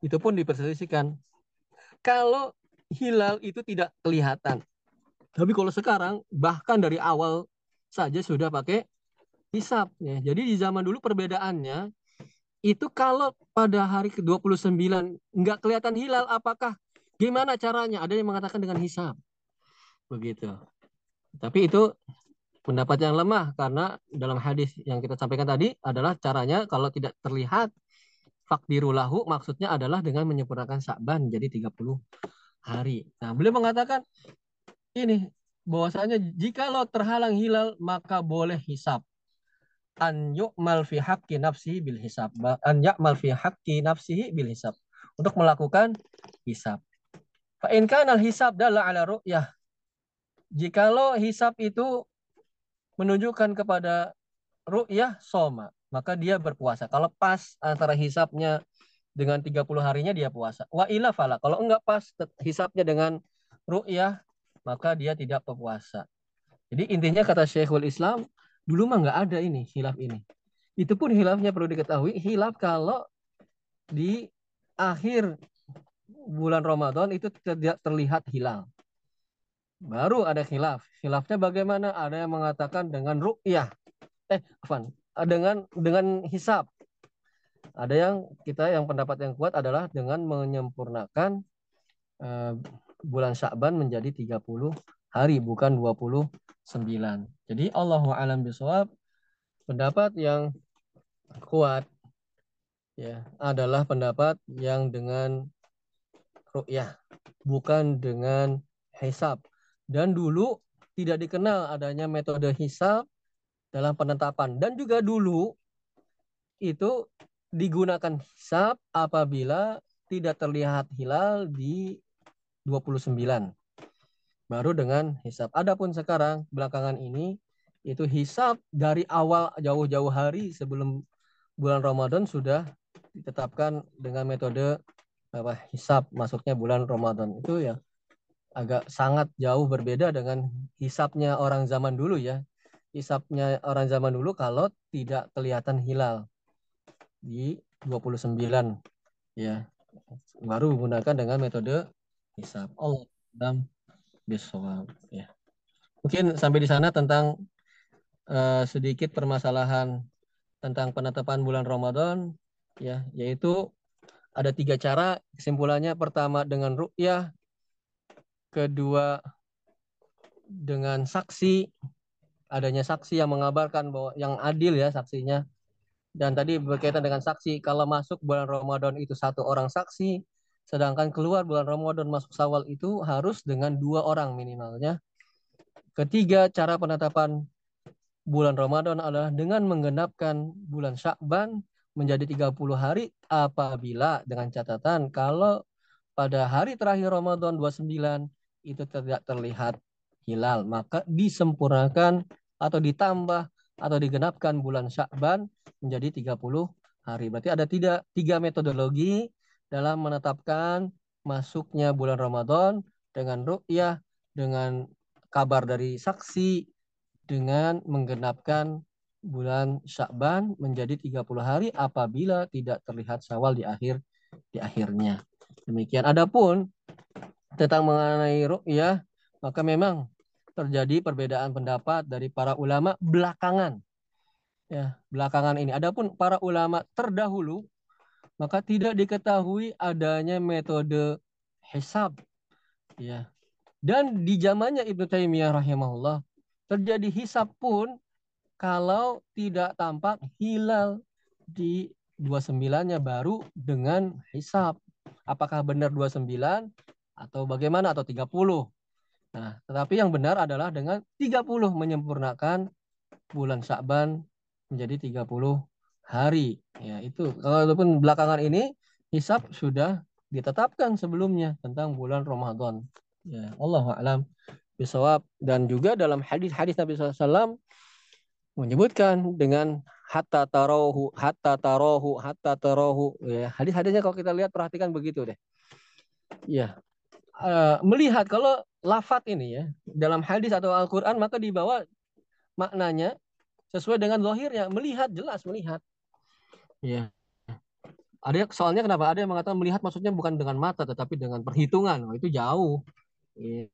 Itu pun diperselisihkan. Kalau hilal itu tidak kelihatan. Tapi kalau sekarang bahkan dari awal saja sudah pakai hisab ya. Jadi di zaman dulu perbedaannya itu kalau pada hari ke-29 nggak kelihatan hilal apakah Gimana caranya? Ada yang mengatakan dengan hisab. Begitu. Tapi itu pendapat yang lemah karena dalam hadis yang kita sampaikan tadi adalah caranya kalau tidak terlihat fakdirulahu maksudnya adalah dengan menyempurnakan Sa'ban jadi 30 hari. Nah, beliau mengatakan ini bahwasanya jika lo terhalang hilal maka boleh hisab. An yu'mal fi haqqi nafsihi bil hisab. An ya'mal fi haqqi nafsihi bil hisab. Untuk melakukan hisab. Fa in kana hisab dalla ala ru'yah. Jikalau hisab itu menunjukkan kepada ru'yah soma, maka dia berpuasa. Kalau pas antara hisabnya dengan 30 harinya dia puasa. Wa ila fala. Kalau enggak pas hisabnya dengan ru'yah, maka dia tidak berpuasa. Jadi intinya kata Syekhul Islam, dulu mah enggak ada ini, hilaf ini. Itu pun hilafnya perlu diketahui, hilaf kalau di akhir bulan Ramadan itu tidak terlihat hilal. Baru ada khilaf. Khilafnya bagaimana? Ada yang mengatakan dengan ru'yah. Eh, afan, dengan dengan hisab. Ada yang kita yang pendapat yang kuat adalah dengan menyempurnakan uh, bulan Sya'ban menjadi 30 hari bukan 29. Jadi Allah alam bisawab pendapat yang kuat ya adalah pendapat yang dengan ru'yah, bukan dengan hisab. Dan dulu tidak dikenal adanya metode hisab dalam penetapan. Dan juga dulu itu digunakan hisab apabila tidak terlihat hilal di 29. Baru dengan hisab. Adapun sekarang belakangan ini itu hisab dari awal jauh-jauh hari sebelum bulan Ramadan sudah ditetapkan dengan metode apa hisap masuknya bulan Ramadan itu ya agak sangat jauh berbeda dengan hisapnya orang zaman dulu ya. Hisapnya orang zaman dulu kalau tidak kelihatan hilal di 29 ya. Baru menggunakan dengan metode hisab. Allah dalam bisawab ya. Mungkin sampai di sana tentang uh, sedikit permasalahan tentang penetapan bulan Ramadan ya, yaitu ada tiga cara. Kesimpulannya pertama dengan ru'yah kedua dengan saksi adanya saksi yang mengabarkan bahwa yang adil ya saksinya. Dan tadi berkaitan dengan saksi kalau masuk bulan Ramadan itu satu orang saksi sedangkan keluar bulan Ramadan masuk Sawal itu harus dengan dua orang minimalnya. Ketiga cara penetapan bulan Ramadan adalah dengan menggenapkan bulan Syakban menjadi 30 hari apabila dengan catatan kalau pada hari terakhir Ramadan 29 itu tidak terlihat hilal maka disempurnakan atau ditambah atau digenapkan bulan Syakban menjadi 30 hari. Berarti ada tidak tiga metodologi dalam menetapkan masuknya bulan Ramadan dengan ru'yah, dengan kabar dari saksi, dengan menggenapkan bulan Syakban menjadi 30 hari apabila tidak terlihat Syawal di akhir di akhirnya. Demikian. Adapun tentang mengenai ru'yah, maka memang terjadi perbedaan pendapat dari para ulama belakangan. Ya, belakangan ini. Adapun para ulama terdahulu maka tidak diketahui adanya metode hisab. Ya. Dan di zamannya Ibnu Taimiyah rahimahullah terjadi hisab pun kalau tidak tampak hilal di 29-nya baru dengan hisap. Apakah benar 29 atau bagaimana atau 30? Nah, tetapi yang benar adalah dengan 30 menyempurnakan bulan Syakban menjadi 30 hari. Ya, itu walaupun belakangan ini hisap sudah ditetapkan sebelumnya tentang bulan Ramadan. Ya, Allah alam bisawab dan juga dalam hadis-hadis Nabi SAW menyebutkan dengan hatta tarohu, hatta tarohu, hatta tarohu. Ya, hadis-hadisnya kalau kita lihat perhatikan begitu deh. Ya, uh, melihat kalau lafat ini ya dalam hadis atau Al-Quran maka dibawa maknanya sesuai dengan lohirnya melihat jelas melihat. Ya. Ada soalnya kenapa ada yang mengatakan melihat maksudnya bukan dengan mata tetapi dengan perhitungan. Oh, itu jauh. Ya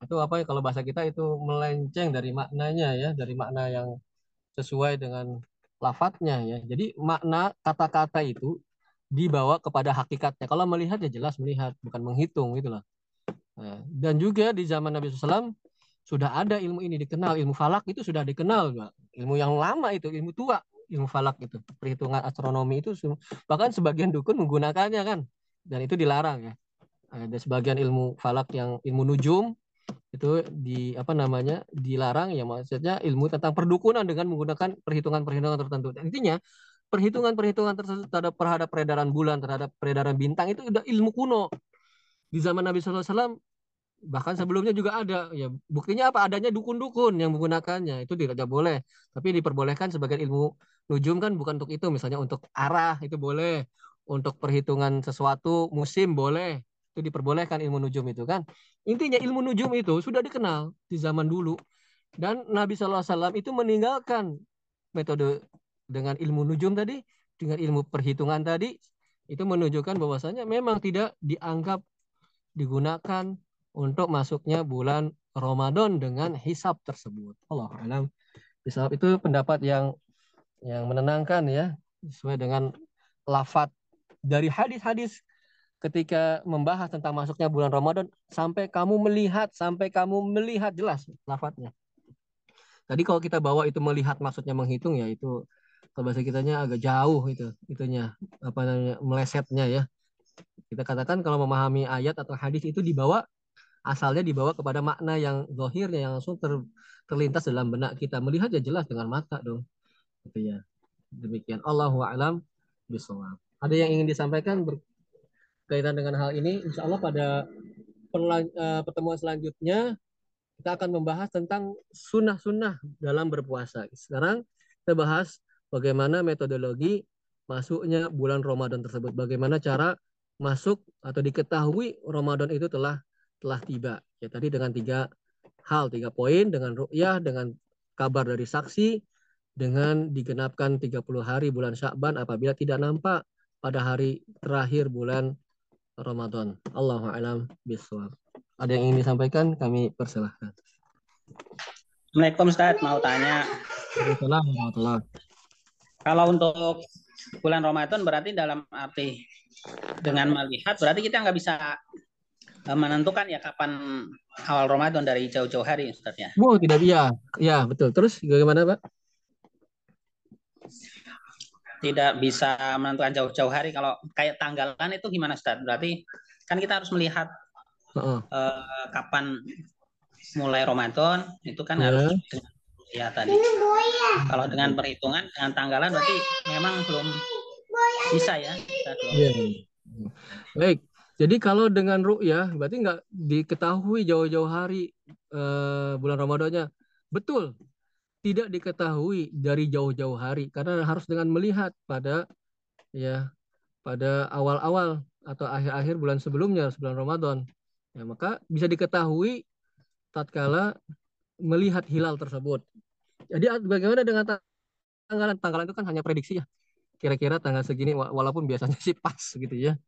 itu apa ya kalau bahasa kita itu melenceng dari maknanya ya dari makna yang sesuai dengan lafadznya ya. Jadi makna kata-kata itu dibawa kepada hakikatnya. Kalau melihat ya jelas melihat bukan menghitung loh. Nah, dan juga di zaman Nabi SAW sudah ada ilmu ini dikenal ilmu falak itu sudah dikenal juga. ilmu yang lama itu ilmu tua ilmu falak itu perhitungan astronomi itu bahkan sebagian dukun menggunakannya kan dan itu dilarang ya. Ada sebagian ilmu falak yang ilmu nujum itu di apa namanya dilarang ya maksudnya ilmu tentang perdukunan dengan menggunakan perhitungan-perhitungan tertentu. Intinya perhitungan-perhitungan terhadap terhadap peredaran bulan, terhadap peredaran bintang itu udah ilmu kuno. Di zaman Nabi SAW bahkan sebelumnya juga ada. Ya buktinya apa? Adanya dukun-dukun yang menggunakannya. Itu tidak boleh. Tapi diperbolehkan sebagai ilmu nujum kan bukan untuk itu. Misalnya untuk arah itu boleh. Untuk perhitungan sesuatu musim boleh itu diperbolehkan ilmu nujum itu kan. Intinya ilmu nujum itu sudah dikenal di zaman dulu dan Nabi SAW itu meninggalkan metode dengan ilmu nujum tadi dengan ilmu perhitungan tadi itu menunjukkan bahwasanya memang tidak dianggap digunakan untuk masuknya bulan Ramadan dengan hisab tersebut. Allah alam. Hisab itu pendapat yang yang menenangkan ya sesuai dengan lafat dari hadis-hadis ketika membahas tentang masuknya bulan Ramadan sampai kamu melihat sampai kamu melihat jelas lafadznya. Tadi kalau kita bawa itu melihat maksudnya menghitung ya itu kalau bahasa kitanya agak jauh itu itunya apa namanya melesetnya ya. Kita katakan kalau memahami ayat atau hadis itu dibawa asalnya dibawa kepada makna yang zahirnya yang langsung ter, terlintas dalam benak kita melihat ya jelas dengan mata dong. Gitu ya. Demikian Allahu a'lam bishawab. Ada yang ingin disampaikan berkaitan dengan hal ini, insya Allah pada uh, pertemuan selanjutnya kita akan membahas tentang sunnah-sunnah dalam berpuasa. Sekarang kita bahas bagaimana metodologi masuknya bulan Ramadan tersebut. Bagaimana cara masuk atau diketahui Ramadan itu telah telah tiba. Ya tadi dengan tiga hal, tiga poin dengan ru'yah, dengan kabar dari saksi, dengan digenapkan 30 hari bulan Syakban apabila tidak nampak pada hari terakhir bulan Ramadan. Allahu a'lam bishawab. Ada yang ingin disampaikan? Kami persilahkan. Assalamualaikum Ustaz, mau tanya. Waalaikumsalam Kalau untuk bulan Ramadan berarti dalam arti dengan melihat berarti kita nggak bisa eh, menentukan ya kapan awal Ramadan dari jauh-jauh hari Ustaz ya. Oh, tidak bisa. Ya, betul. Terus bagaimana, Pak? Tidak bisa menentukan jauh-jauh hari kalau kayak tanggalan itu gimana Ustaz? Berarti kan kita harus melihat Uh -uh. eh, kapan mulai Ramadan itu kan Ya. harus dengan ya tadi. Kalau dengan perhitungan dengan tanggalan berarti memang belum bisa ya. Ustaz. Iya. Baik. Jadi kalau dengan ru'yah berarti nggak diketahui jauh-jauh hari eh, bulan Ramadannya. Betul. Tidak diketahui dari jauh-jauh hari karena harus dengan melihat pada ya pada awal-awal atau akhir-akhir bulan sebelumnya sebelum Ramadan. Ya, maka bisa diketahui tatkala melihat hilal tersebut. Jadi bagaimana dengan tanggalan? Tanggalan itu kan hanya prediksi ya. Kira-kira tanggal segini wa- walaupun biasanya sih pas gitu ya.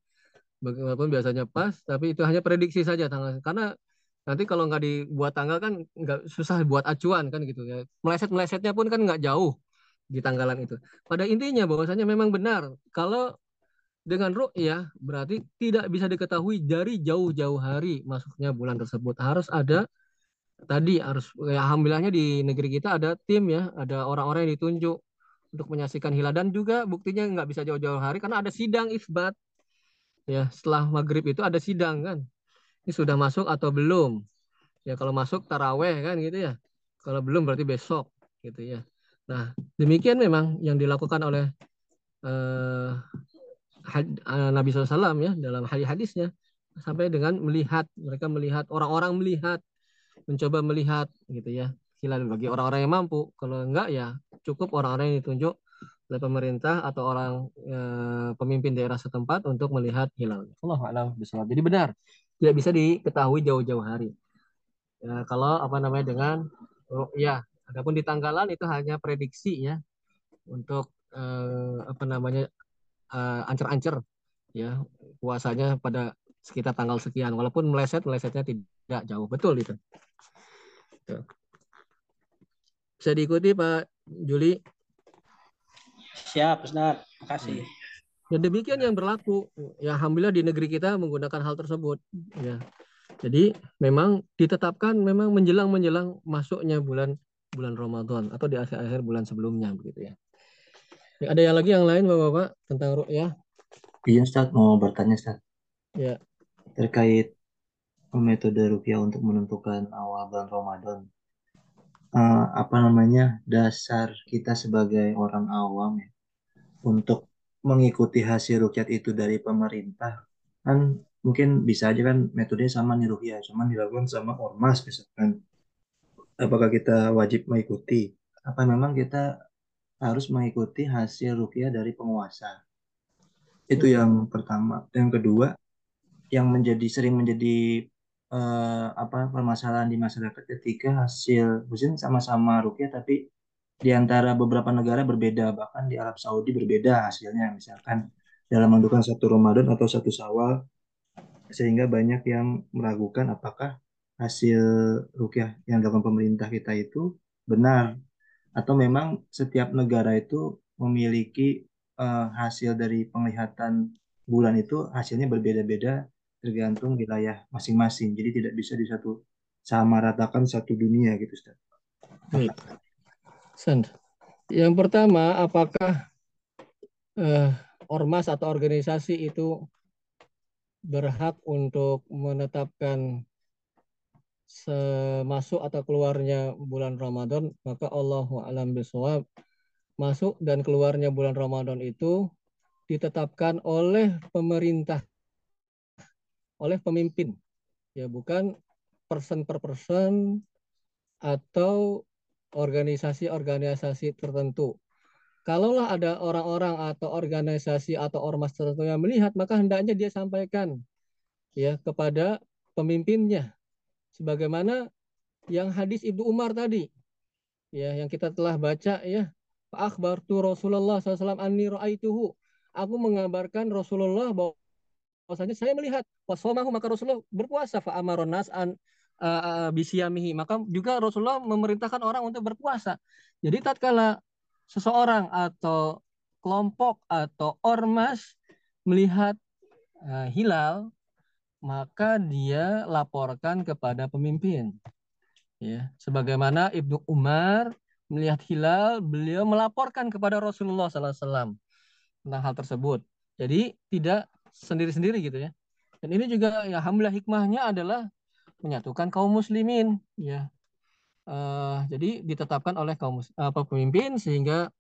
Walaupun biasanya pas, tapi itu hanya prediksi saja tanggal. Karena nanti kalau nggak dibuat tanggal kan nggak susah buat acuan kan gitu ya. Meleset-melesetnya pun kan nggak jauh di tanggalan itu. Pada intinya bahwasanya memang benar kalau dengan ru'yah berarti tidak bisa diketahui dari jauh-jauh hari masuknya bulan tersebut. Harus ada tadi harus ya alhamdulillahnya di negeri kita ada tim ya, ada orang-orang yang ditunjuk untuk menyaksikan hilal dan juga buktinya nggak bisa jauh-jauh hari karena ada sidang isbat. Ya, setelah maghrib itu ada sidang kan. Ini sudah masuk atau belum? Ya kalau masuk taraweh kan gitu ya. Kalau belum berarti besok gitu ya. Nah, demikian memang yang dilakukan oleh eh, eh, Nabi SAW ya dalam hadis-hadisnya sampai dengan melihat mereka melihat orang-orang melihat mencoba melihat gitu ya hilal bagi orang-orang yang mampu kalau enggak ya cukup orang-orang yang ditunjuk oleh pemerintah atau orang eh, pemimpin daerah setempat untuk melihat hilal. Allah alam. Jadi benar tidak bisa diketahui jauh-jauh hari. Ya, kalau apa namanya dengan ya adapun di tanggalan itu hanya prediksi ya untuk eh, apa namanya eh, ancer-ancer ya puasanya pada sekitar tanggal sekian walaupun meleset melesetnya tidak jauh betul itu Tuh. bisa diikuti Pak Juli Siap Ustaz. Makasih. Dan demikian yang berlaku ya alhamdulillah di negeri kita menggunakan hal tersebut ya jadi memang ditetapkan memang menjelang menjelang masuknya bulan bulan Ramadan atau di akhir-akhir bulan sebelumnya begitu ya. Ya, ada yang lagi yang lain Bapak-bapak tentang ru'yah? Iya Ustaz, mau bertanya Ustaz. Ya. Terkait metode rupiah untuk menentukan awal bulan Ramadan. Eh, apa namanya dasar kita sebagai orang awam ya, untuk mengikuti hasil rukyat itu dari pemerintah kan mungkin bisa aja kan metodenya sama nih rupiah, cuman dilakukan sama ormas misalkan. Apakah kita wajib mengikuti? Apa memang kita harus mengikuti hasil rukyah dari penguasa? Itu yang pertama. Yang kedua, yang menjadi sering menjadi eh, apa permasalahan di masyarakat ketika hasil mungkin sama-sama rukyah tapi di antara beberapa negara berbeda bahkan di Arab Saudi berbeda hasilnya misalkan dalam menentukan satu Ramadan atau satu Syawal sehingga banyak yang meragukan apakah hasil rukyah yang dilakukan pemerintah kita itu benar atau memang setiap negara itu memiliki eh, hasil dari penglihatan bulan itu hasilnya berbeda-beda tergantung wilayah masing-masing. Jadi tidak bisa di satu sama ratakan satu dunia gitu, Ustaz. Baik. Yang pertama, apakah eh, ormas atau organisasi itu berhak untuk menetapkan semasuk atau keluarnya bulan Ramadan? Maka Allahu a'lam bishawab. Masuk dan keluarnya bulan Ramadan itu ditetapkan oleh pemerintah, oleh pemimpin, ya bukan person per person atau organisasi-organisasi tertentu. Kalaulah ada orang-orang atau organisasi atau ormas tertentu yang melihat, maka hendaknya dia sampaikan ya kepada pemimpinnya. Sebagaimana yang hadis Ibnu Umar tadi, ya yang kita telah baca ya, akhbartu Rasulullah SAW anni ra'aituhu. Aku mengabarkan Rasulullah bahwa bahwasanya saya melihat wasomahu maka Rasulullah berpuasa fa amaronas an uh, bisiyamihi maka juga Rasulullah memerintahkan orang untuk berpuasa. Jadi tatkala seseorang atau kelompok atau ormas melihat uh, hilal maka dia laporkan kepada pemimpin. Ya, sebagaimana Ibnu Umar melihat hilal, beliau melaporkan kepada Rasulullah SAW tentang hal tersebut. Jadi tidak sendiri-sendiri gitu ya. Dan ini juga ya alhamdulillah hikmahnya adalah menyatukan kaum muslimin ya. Uh, jadi ditetapkan oleh kaum uh, pemimpin sehingga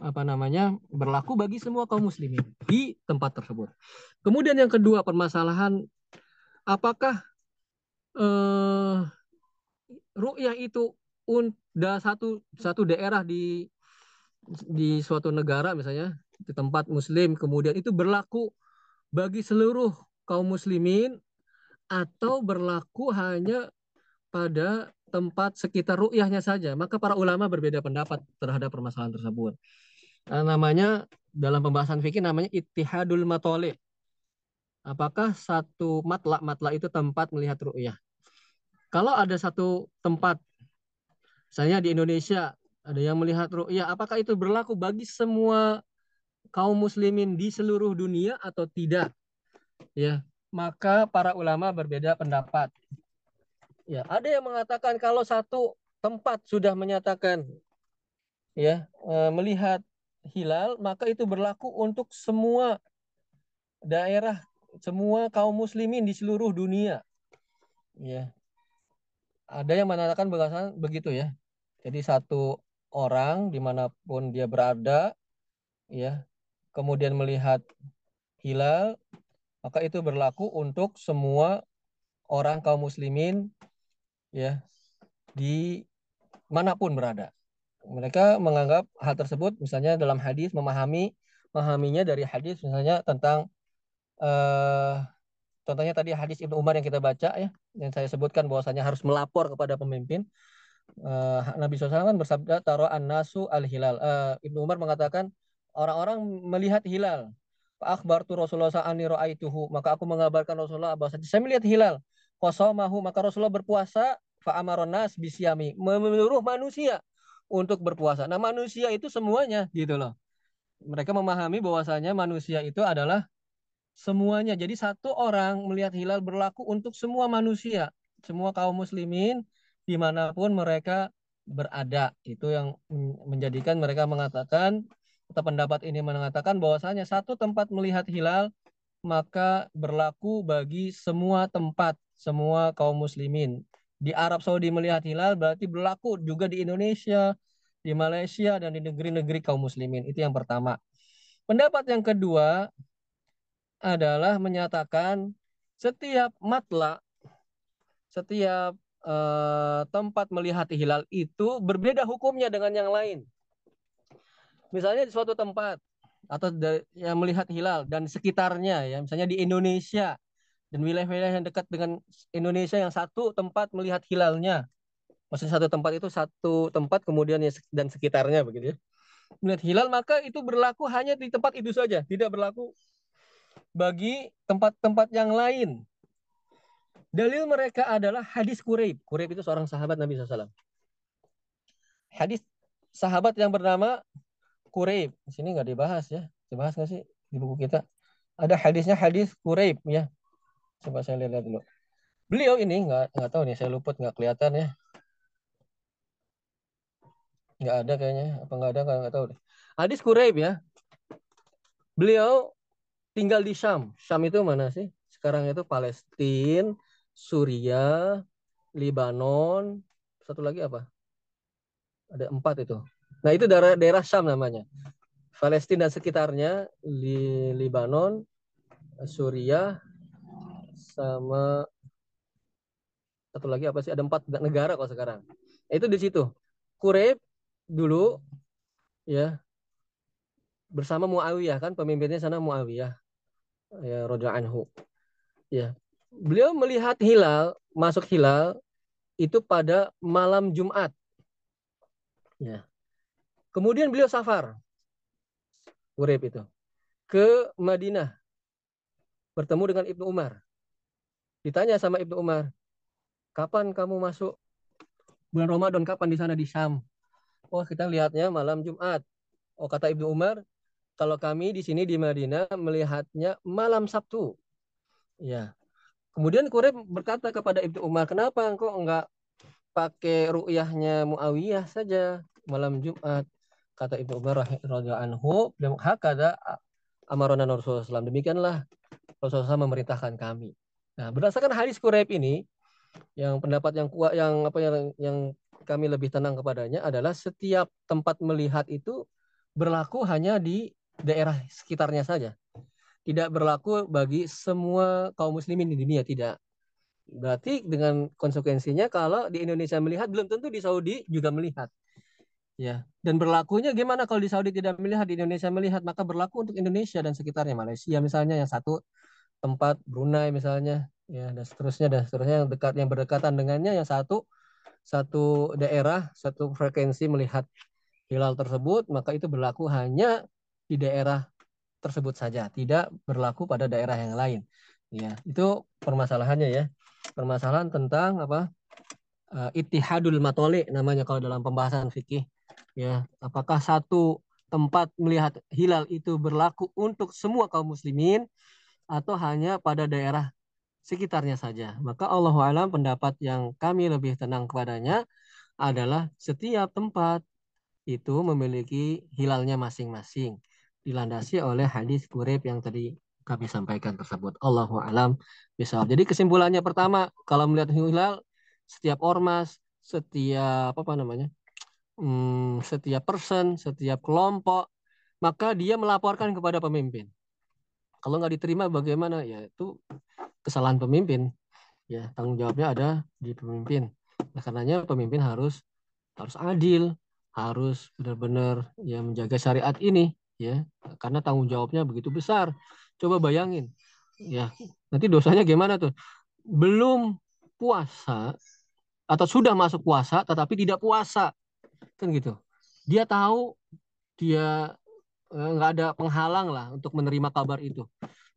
apa namanya berlaku bagi semua kaum muslimin di tempat tersebut. Kemudian yang kedua permasalahan apakah uh, ru'yah itu udah satu satu daerah di di suatu negara misalnya di tempat muslim kemudian itu berlaku bagi seluruh kaum muslimin atau berlaku hanya pada tempat sekitar ru'yahnya saja. Maka para ulama berbeda pendapat terhadap permasalahan tersebut. Nah, namanya dalam pembahasan fikih namanya ittihadul matolib apakah satu matla matla itu tempat melihat ru'yah? Kalau ada satu tempat, misalnya di Indonesia, ada yang melihat ru'yah, apakah itu berlaku bagi semua kaum muslimin di seluruh dunia atau tidak? Ya, maka para ulama berbeda pendapat. Ya, ada yang mengatakan kalau satu tempat sudah menyatakan ya e, melihat hilal, maka itu berlaku untuk semua daerah, semua kaum muslimin di seluruh dunia. Ya, ada yang mengatakan begitu ya. Jadi satu orang di mana pun dia berada, ya, kemudian melihat hilal, maka itu berlaku untuk semua orang kaum muslimin, ya, di mana pun berada. Mereka menganggap hal tersebut, misalnya dalam hadis memahami, memahaminya dari hadis misalnya tentang uh, Contohnya tadi hadis Ibnu Umar yang kita baca ya, yang saya sebutkan bahwasanya harus melapor kepada pemimpin. Uh, Nabi SAW kan bersabda taro an-nasu al-hilal. Uh, Ibnu Umar mengatakan orang-orang melihat hilal. Akbar tu Rasulullah sa'ani ra'aituhu. Maka aku mengabarkan Rasulullah bahwa saya melihat hilal. Qasamahu maka Rasulullah berpuasa fa'amaron nas bisyami. Menyuruh manusia untuk berpuasa. Nah, manusia itu semuanya gitu loh. Mereka memahami bahwasanya manusia itu adalah semuanya. Jadi satu orang melihat hilal berlaku untuk semua manusia, semua kaum muslimin di mana pun mereka berada. Itu yang menjadikan mereka mengatakan atau pendapat ini mengatakan bahwasanya satu tempat melihat hilal maka berlaku bagi semua tempat, semua kaum muslimin. Di Arab Saudi melihat hilal berarti berlaku juga di Indonesia, di Malaysia dan di negeri-negeri kaum muslimin. Itu yang pertama. Pendapat yang kedua, adalah menyatakan setiap matla, setiap uh, tempat melihat hilal itu berbeda hukumnya dengan yang lain. Misalnya di suatu tempat atau yang melihat hilal dan sekitarnya ya, misalnya di Indonesia dan wilayah-wilayah yang dekat dengan Indonesia yang satu tempat melihat hilalnya. Maksudnya satu tempat itu satu tempat kemudian dan sekitarnya begitu ya. Melihat hilal maka itu berlaku hanya di tempat itu saja, tidak berlaku bagi tempat-tempat yang lain. Dalil mereka adalah hadis Quraib. Quraib itu seorang sahabat Nabi SAW. Hadis sahabat yang bernama Quraib. Di sini nggak dibahas ya. Dibahas nggak sih di buku kita? Ada hadisnya hadis Quraib ya. Coba saya lihat dulu. Beliau ini nggak nggak tahu nih, saya luput nggak kelihatan ya. Nggak ada kayaknya. Apa nggak ada nggak tahu deh. Hadis Quraib ya. Beliau tinggal di Syam. Syam itu mana sih? Sekarang itu Palestina, Suriah, Libanon, satu lagi apa? Ada empat itu. Nah itu daerah daerah Syam namanya. Palestina dan sekitarnya, di Libanon, Suriah, sama satu lagi apa sih? Ada empat negara kok sekarang. Nah, itu di situ. Kureb dulu ya bersama Muawiyah kan pemimpinnya sana Muawiyah ya Roda anhu ya beliau melihat hilal masuk hilal itu pada malam Jumat ya kemudian beliau safar Urep itu ke Madinah bertemu dengan Ibnu Umar. Ditanya sama Ibnu Umar, kapan kamu masuk bulan Ramadan? Kapan di sana di Syam? Oh kita lihatnya malam Jumat. Oh kata Ibnu Umar, kalau kami di sini di Madinah melihatnya malam Sabtu. Ya. Kemudian Quraib berkata kepada Ibnu Umar, kenapa engkau enggak pakai ru'yahnya Muawiyah saja malam Jumat? Kata Ibnu Umar radhiyallahu anhu, hakada amarona Rasulullah SAW. Demikianlah Rasulullah SAW memerintahkan kami. Nah, berdasarkan hadis Quraib ini, yang pendapat yang kuat yang apa yang yang kami lebih tenang kepadanya adalah setiap tempat melihat itu berlaku hanya di daerah sekitarnya saja. Tidak berlaku bagi semua kaum muslimin di dunia, tidak. Berarti dengan konsekuensinya kalau di Indonesia melihat belum tentu di Saudi juga melihat. Ya, dan berlakunya gimana kalau di Saudi tidak melihat, di Indonesia melihat, maka berlaku untuk Indonesia dan sekitarnya, Malaysia misalnya yang satu tempat Brunei misalnya, ya dan seterusnya dan seterusnya yang dekat yang berdekatan dengannya yang satu satu daerah satu frekuensi melihat hilal tersebut, maka itu berlaku hanya di daerah tersebut saja, tidak berlaku pada daerah yang lain. Ya, itu permasalahannya ya. Permasalahan tentang apa? Uh, ittihadul matoli namanya kalau dalam pembahasan fikih ya apakah satu tempat melihat hilal itu berlaku untuk semua kaum muslimin atau hanya pada daerah sekitarnya saja? Maka Allah alam pendapat yang kami lebih tenang kepadanya adalah setiap tempat itu memiliki hilalnya masing-masing dilandasi oleh hadis kurib yang tadi kami sampaikan tersebut. Allahu alam bisa jadi kesimpulannya pertama kalau melihat hilal setiap ormas setiap apa namanya hmm, setiap person, setiap kelompok, maka dia melaporkan kepada pemimpin. Kalau nggak diterima bagaimana? Ya itu kesalahan pemimpin. Ya tanggung jawabnya ada di pemimpin. Nah, karenanya pemimpin harus harus adil, harus benar-benar ya menjaga syariat ini ya karena tanggung jawabnya begitu besar. Coba bayangin ya nanti dosanya gimana tuh? Belum puasa atau sudah masuk puasa tetapi tidak puasa kan gitu. Dia tahu dia eh, nggak ada penghalang lah untuk menerima kabar itu.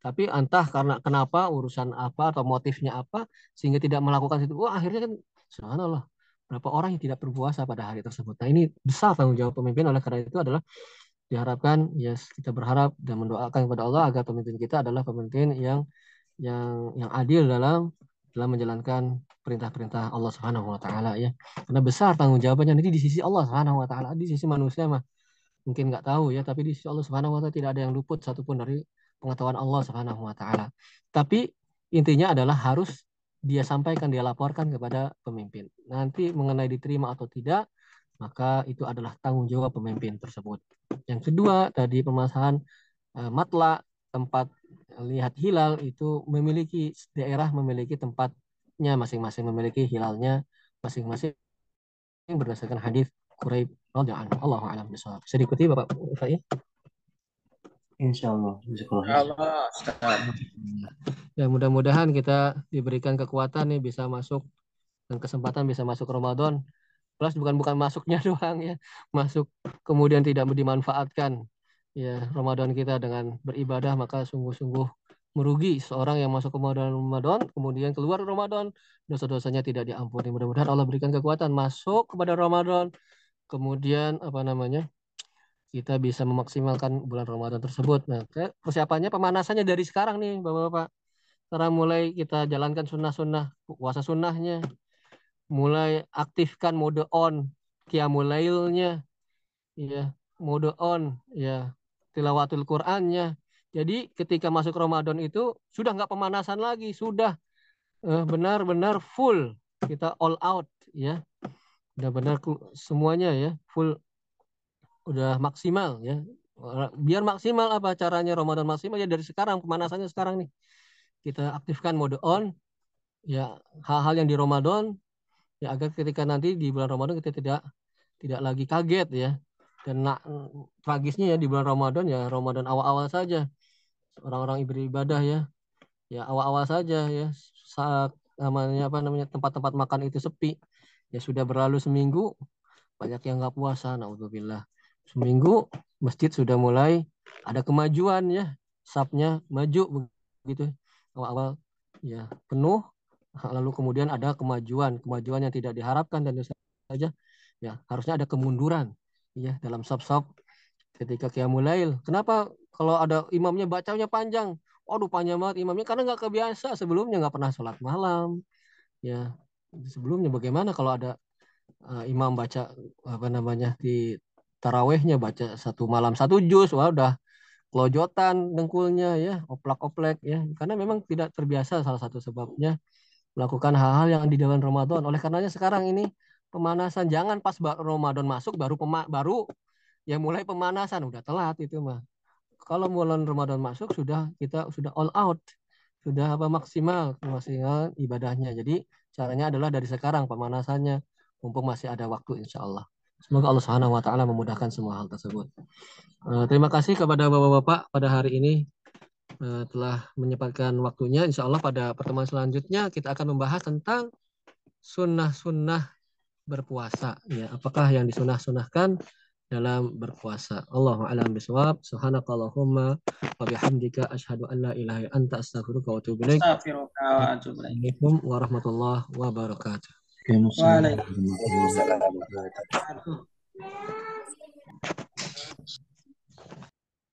Tapi entah karena kenapa urusan apa atau motifnya apa sehingga tidak melakukan itu. Wah akhirnya kan subhanallah berapa orang yang tidak berpuasa pada hari tersebut. Nah ini besar tanggung jawab pemimpin. Oleh karena itu adalah diharapkan yes, kita berharap dan mendoakan kepada Allah agar pemimpin kita adalah pemimpin yang yang yang adil dalam dalam menjalankan perintah-perintah Allah Subhanahu wa taala ya. Karena besar tanggung jawabnya nanti di sisi Allah Subhanahu wa taala, di sisi manusia mah mungkin nggak tahu ya, tapi di sisi Allah Subhanahu wa taala tidak ada yang luput satupun dari pengetahuan Allah Subhanahu wa taala. Tapi intinya adalah harus dia sampaikan, dia laporkan kepada pemimpin. Nanti mengenai diterima atau tidak, maka itu adalah tanggung jawab pemimpin tersebut. Yang kedua, tadi permasalahan uh, matla tempat lihat hilal itu memiliki daerah memiliki tempatnya masing-masing memiliki hilalnya masing-masing berdasarkan hadis Quraib radhiyallahu Allah alam bisawab. Bisa diikuti Bapak Fai? Insya Allah. Allah. Ya mudah-mudahan kita diberikan kekuatan nih bisa masuk dan kesempatan bisa masuk Ramadan. Plus bukan bukan masuknya (laughs) doang ya, masuk kemudian tidak dimanfaatkan ya Ramadan kita dengan beribadah maka sungguh-sungguh merugi seorang yang masuk ke Ramadan kemudian keluar Ramadan. Dosa-dosanya tidak diampuni. Mudah-mudahan Allah berikan kekuatan masuk kepada Ramadan. Kemudian apa namanya kita bisa memaksimalkan bulan Ramadan tersebut. Nah persiapannya pemanasannya dari sekarang nih bapak-bapak. Sekarang mulai kita jalankan sunnah-sunnah puasa sunnahnya. Mulai aktifkan mode on kiamulailnya. Ya mode on ya tilawatul Qur'annya. Jadi ketika masuk Ramadan itu sudah nggak pemanasan lagi, sudah eh, benar-benar full kita all out ya. Udah benar semuanya ya, full udah maksimal ya. Biar maksimal apa caranya Ramadan maksimal ya dari sekarang pemanasannya sekarang nih. Kita aktifkan mode on ya hal-hal yang di Ramadan ya agar ketika nanti di bulan Ramadan kita tidak tidak lagi kaget ya dan nak, tragisnya ya di bulan Ramadan ya Ramadan awal-awal saja. Orang-orang beribadah ya. Ya awal-awal saja ya. Saat namanya apa namanya tempat-tempat makan itu sepi. Ya sudah berlalu seminggu. Banyak yang nggak puasa naudzubillah. Seminggu masjid sudah mulai ada kemajuan ya. Sapnya maju begitu. Awal-awal ya penuh. Lalu kemudian ada kemajuan. Kemajuan yang tidak diharapkan tentu saja. Ya harusnya ada kemunduran ya dalam sop-sop ketika kiamulail kenapa kalau ada imamnya bacanya panjang? Waduh panjang banget imamnya. Karena nggak kebiasa. Sebelumnya nggak pernah sholat malam. Ya sebelumnya bagaimana kalau ada uh, imam baca apa namanya di tarawehnya baca satu malam satu juz. Wah udah kelojotan dengkulnya ya. Oplak-oplek ya. Karena memang tidak terbiasa salah satu sebabnya melakukan hal-hal yang di dalam Ramadan. Oleh karenanya sekarang ini pemanasan. Jangan pas Ramadan masuk baru pema, baru ya mulai pemanasan. Udah telat itu mah. Kalau bulan Ramadan masuk sudah kita sudah all out. Sudah apa maksimal maksimal ibadahnya. Jadi caranya adalah dari sekarang pemanasannya. Mumpung masih ada waktu insya Allah. Semoga Allah Subhanahu Wa Taala memudahkan semua hal tersebut. Uh, terima kasih kepada bapak-bapak pada hari ini uh, telah menyempatkan waktunya. Insya Allah pada pertemuan selanjutnya kita akan membahas tentang sunnah-sunnah berpuasa ya apakah yang disunah-sunahkan dalam berpuasa. Allahu a'lam bishawab. Subhanakallahumma wa bihamdika asyhadu an la ilaha illa anta astaghfiruka wa atubu ilaik. Assalamualaikum warahmatullahi wabarakatuh. Waalaikumsalam warahmatullahi wabarakatuh.